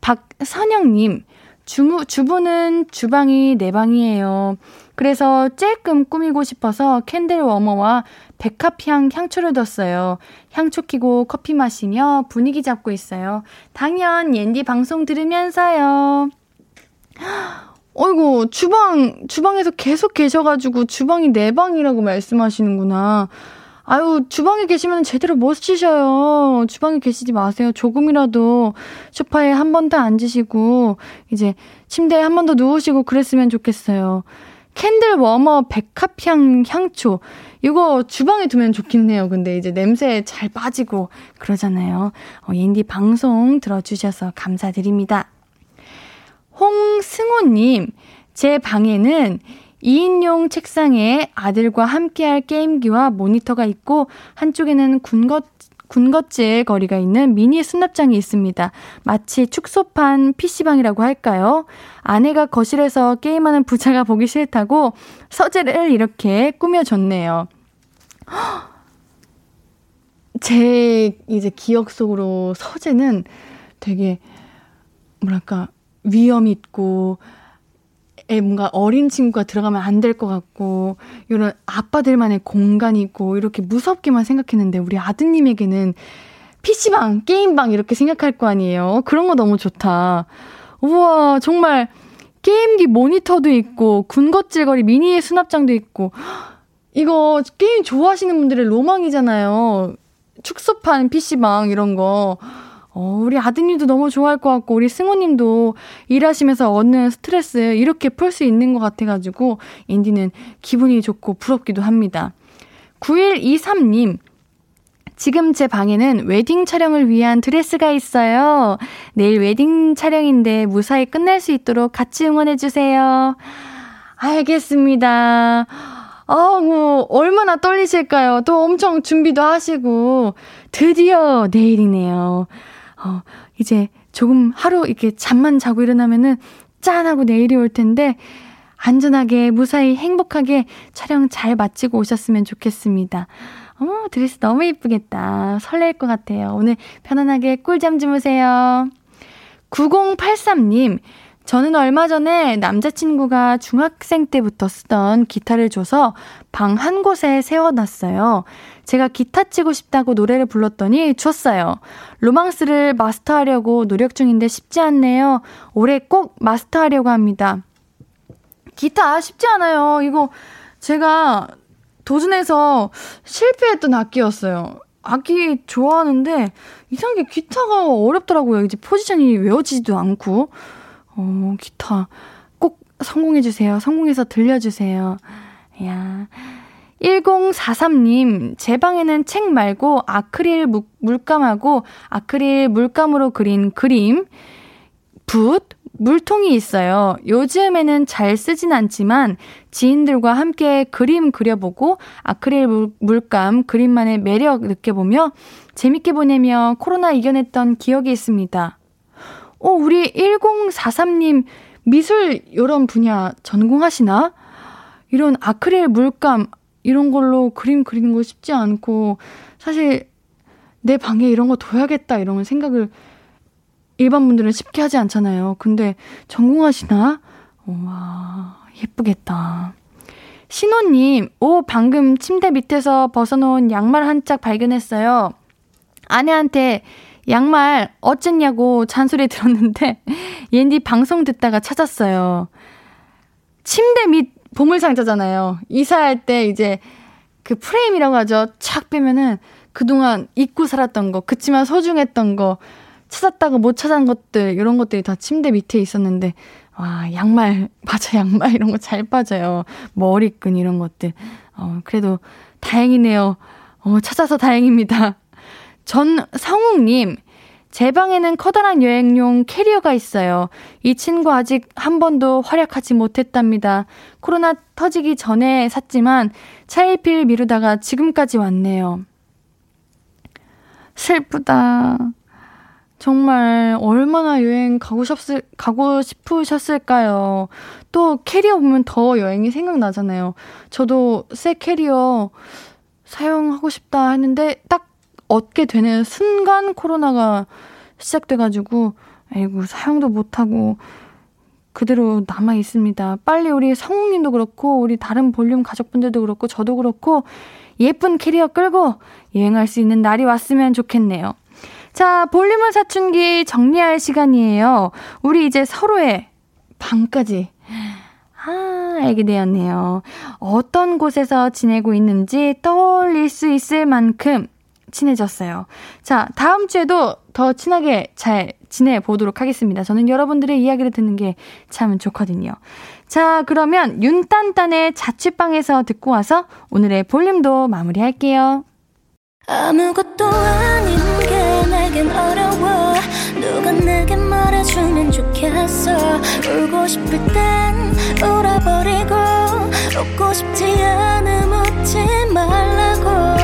박선영님, 주무, 주부는 주방이 내 방이에요. 그래서 쬐끔 꾸미고 싶어서 캔들 워머와 백합향 향초를 뒀어요. 향초 키고 커피 마시며 분위기 잡고 있어요. 당연 옌디 방송 들으면서요. 어이구, 주방, 주방에서 계속 계셔가지고 주방이 내 방이라고 말씀하시는구나. 아유, 주방에 계시면 제대로 못 쉬셔요. 주방에 계시지 마세요. 조금이라도 소파에 한 번 더 앉으시고, 이제 침대에 한 번 더 누우시고 그랬으면 좋겠어요. candle warmer 백합향 향초. 이거 주방에 두면 좋긴 해요. 근데 이제 냄새 잘 빠지고 그러잖아요. 어, 옌디 방송 들어주셔서 감사드립니다. 홍승호님, 제 방에는 2인용 책상에 아들과 함께할 게임기와 모니터가 있고 한쪽에는 군것 군것질 거리가 있는 미니 수납장이 있습니다. 마치 축소판 PC방이라고 할까요? 아내가 거실에서 게임하는 부자가 보기 싫다고 서재를 이렇게 꾸며줬네요. 제 이제 기억 속으로 서재는 되게 뭐랄까 위험 있고 에 뭔가 어린 친구가 들어가면 안 될 것 같고 이런 아빠들만의 공간이 있고 이렇게 무섭게만 생각했는데 우리 아드님에게는 PC방, 게임방 이렇게 생각할 거 아니에요. 그런 거 너무 좋다. 우와, 정말 게임기 모니터도 있고 군것질거리 미니 수납장도 있고 이거 게임 좋아하시는 분들의 로망이잖아요. 축소판 PC방 이런 거. 어, 우리 아드님도 너무 좋아할 것 같고, 우리 승우님도 일하시면서 얻는 스트레스 이렇게 풀 수 있는 것 같아가지고, 옌디는 기분이 좋고 부럽기도 합니다. 9123님, 지금 제 방에는 웨딩 촬영을 위한 드레스가 있어요. 내일 웨딩 촬영인데 무사히 끝낼 수 있도록 같이 응원해주세요. 알겠습니다. 아, 뭐, 얼마나 떨리실까요? 또 엄청 준비도 하시고, 드디어 내일이네요. 어, 이제 조금 하루 이렇게 잠만 자고 일어나면은 짠하고 내일이 올 텐데, 안전하게, 무사히, 행복하게 촬영 잘 마치고 오셨으면 좋겠습니다. 어머, 드레스 너무 예쁘겠다. 설렐 것 같아요. 오늘 편안하게 꿀잠 주무세요. 9083님, 저는 얼마 전에 남자친구가 중학생 때부터 쓰던 기타를 줘서 방 한 곳에 세워놨어요. 제가 기타 치고 싶다고 노래를 불렀더니 줬어요. 로망스를 마스터하려고 노력 중인데 쉽지 않네요. 올해 꼭 마스터하려고 합니다. 기타 쉽지 않아요. 이거 제가 도전해서 실패했던 악기였어요. 악기 좋아하는데 이상하게 기타가 어렵더라고요. 이제 포지션이 외워지지도 않고. 어, 기타 꼭 성공해주세요. 성공해서 들려주세요. 야. 1043님, 제 방에는 책 말고 아크릴 물감하고 아크릴 물감으로 그린 그림, 붓, 물통이 있어요. 요즘에는 잘 쓰진 않지만 지인들과 함께 그림 그려보고 아크릴 물, 물감 그림만의 매력 느껴보며 재밌게 보내며 코로나 이겨냈던 기억이 있습니다. 어, 우리 1043님 미술 이런 분야 전공하시나? 이런 아크릴 물감 이런 걸로 그림 그리는 거 쉽지 않고 사실 내 방에 이런 거 둬야겠다 이런 생각을 일반 분들은 쉽게 하지 않잖아요. 근데 전공하시나? 와, 예쁘겠다. 신호님, 오, 방금 침대 밑에서 벗어놓은 양말 한 짝 발견했어요. 아내한테 양말 어쨌냐고 잔소리 들었는데, 옌디 방송 듣다가 찾았어요. 침대 밑 보물상자잖아요. 이사할 때 이제 그 프레임이라고 하죠. 착 빼면은 그동안 잊고 살았던 거, 그치만 소중했던 거, 찾았다가 못 찾은 것들 이런 것들이 다 침대 밑에 있었는데 와 양말 맞아 양말 이런 거 잘 빠져요 머리끈 이런 것들 어 그래도 다행이네요 어 찾아서 다행입니다 전성욱님 제 방에는 커다란 여행용 캐리어가 있어요. 이 친구 아직 한 번도 활약하지 못했답니다. 코로나 터지기 전에 샀지만 차일피일 미루다가 지금까지 왔네요. 슬프다. 정말 얼마나 여행 가고 싶을, 가고 싶으셨을까요? 또 캐리어 보면 더 여행이 생각나잖아요. 저도 새 캐리어 사용하고 싶다 했는데 딱 얻게 되는 순간 코로나가 시작돼가지고, 아이고, 사용도 못하고, 그대로 남아 있습니다. 빨리 우리 성우님도 그렇고, 우리 다른 볼륨 가족분들도 그렇고, 저도 그렇고, 예쁜 캐리어 끌고 여행할 수 있는 날이 왔으면 좋겠네요. 자, 볼륨을 사춘기 정리할 시간이에요. 우리 이제 서로의 방까지 아, 알게 되었네요. 어떤 곳에서 지내고 있는지 떠올릴 수 있을 만큼 친해졌어요. 자, 다음 주에도 더 친하게 잘 지내보도록 하겠습니다. 저는 여러분들의 이야기를 듣는 게 참 좋거든요. 자, 그러면 윤딴딴의 자취방에서 듣고 와서 오늘의 볼륨도 마무리할게요. 아무것도 아닌 게 내겐 어려워 누가 내게 말해주면 좋겠어 울고 싶을 땐 울어버리고 웃고 싶지 않음 웃지 말라고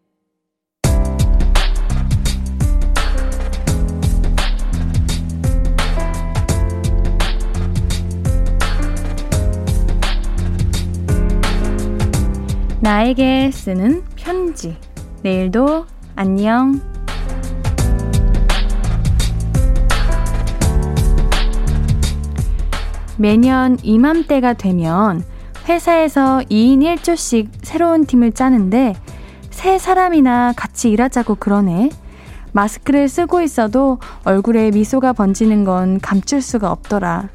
나에게 쓰는 편지. 내일도 안녕. 매년 이맘때가 되면 회사에서 2인 1조씩 새로운 팀을 짜는데 세 사람이나 같이 일하자고 그러네. 마스크를 쓰고 있어도 얼굴에 미소가 번지는 건 감출 수가 없더라.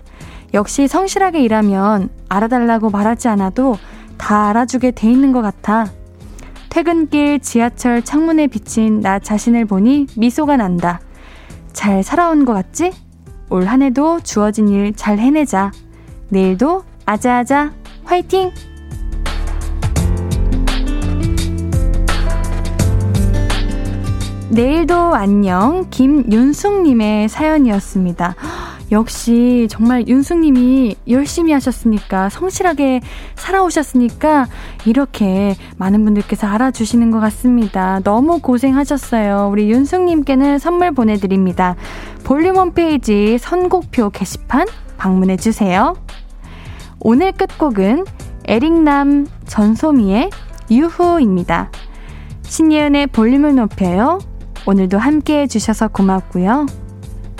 역시 성실하게 일하면 알아달라고 말하지 않아도 다 알아주게 돼 있는 것 같아. 퇴근길 지하철 창문에 비친 나 자신을 보니 미소가 난다. 잘 살아온 것 같지? 올 한 해도 주어진 일 잘 해내자. 내일도 아자아자 화이팅! 내일도 안녕 김윤숙님의 사연이었습니다. 역시 정말 윤숙님이 열심히 하셨으니까 성실하게 살아오셨으니까 이렇게 많은 분들께서 알아주시는 것 같습니다. 너무 고생하셨어요. 우리 윤숙님께는 선물 보내드립니다. 볼륨 홈페이지 선곡표 게시판 방문해주세요. 오늘 끝곡은 에릭남 전소미의 유후입니다. 신예은의 볼륨을 높여요. 오늘도 함께 해주셔서 고맙고요.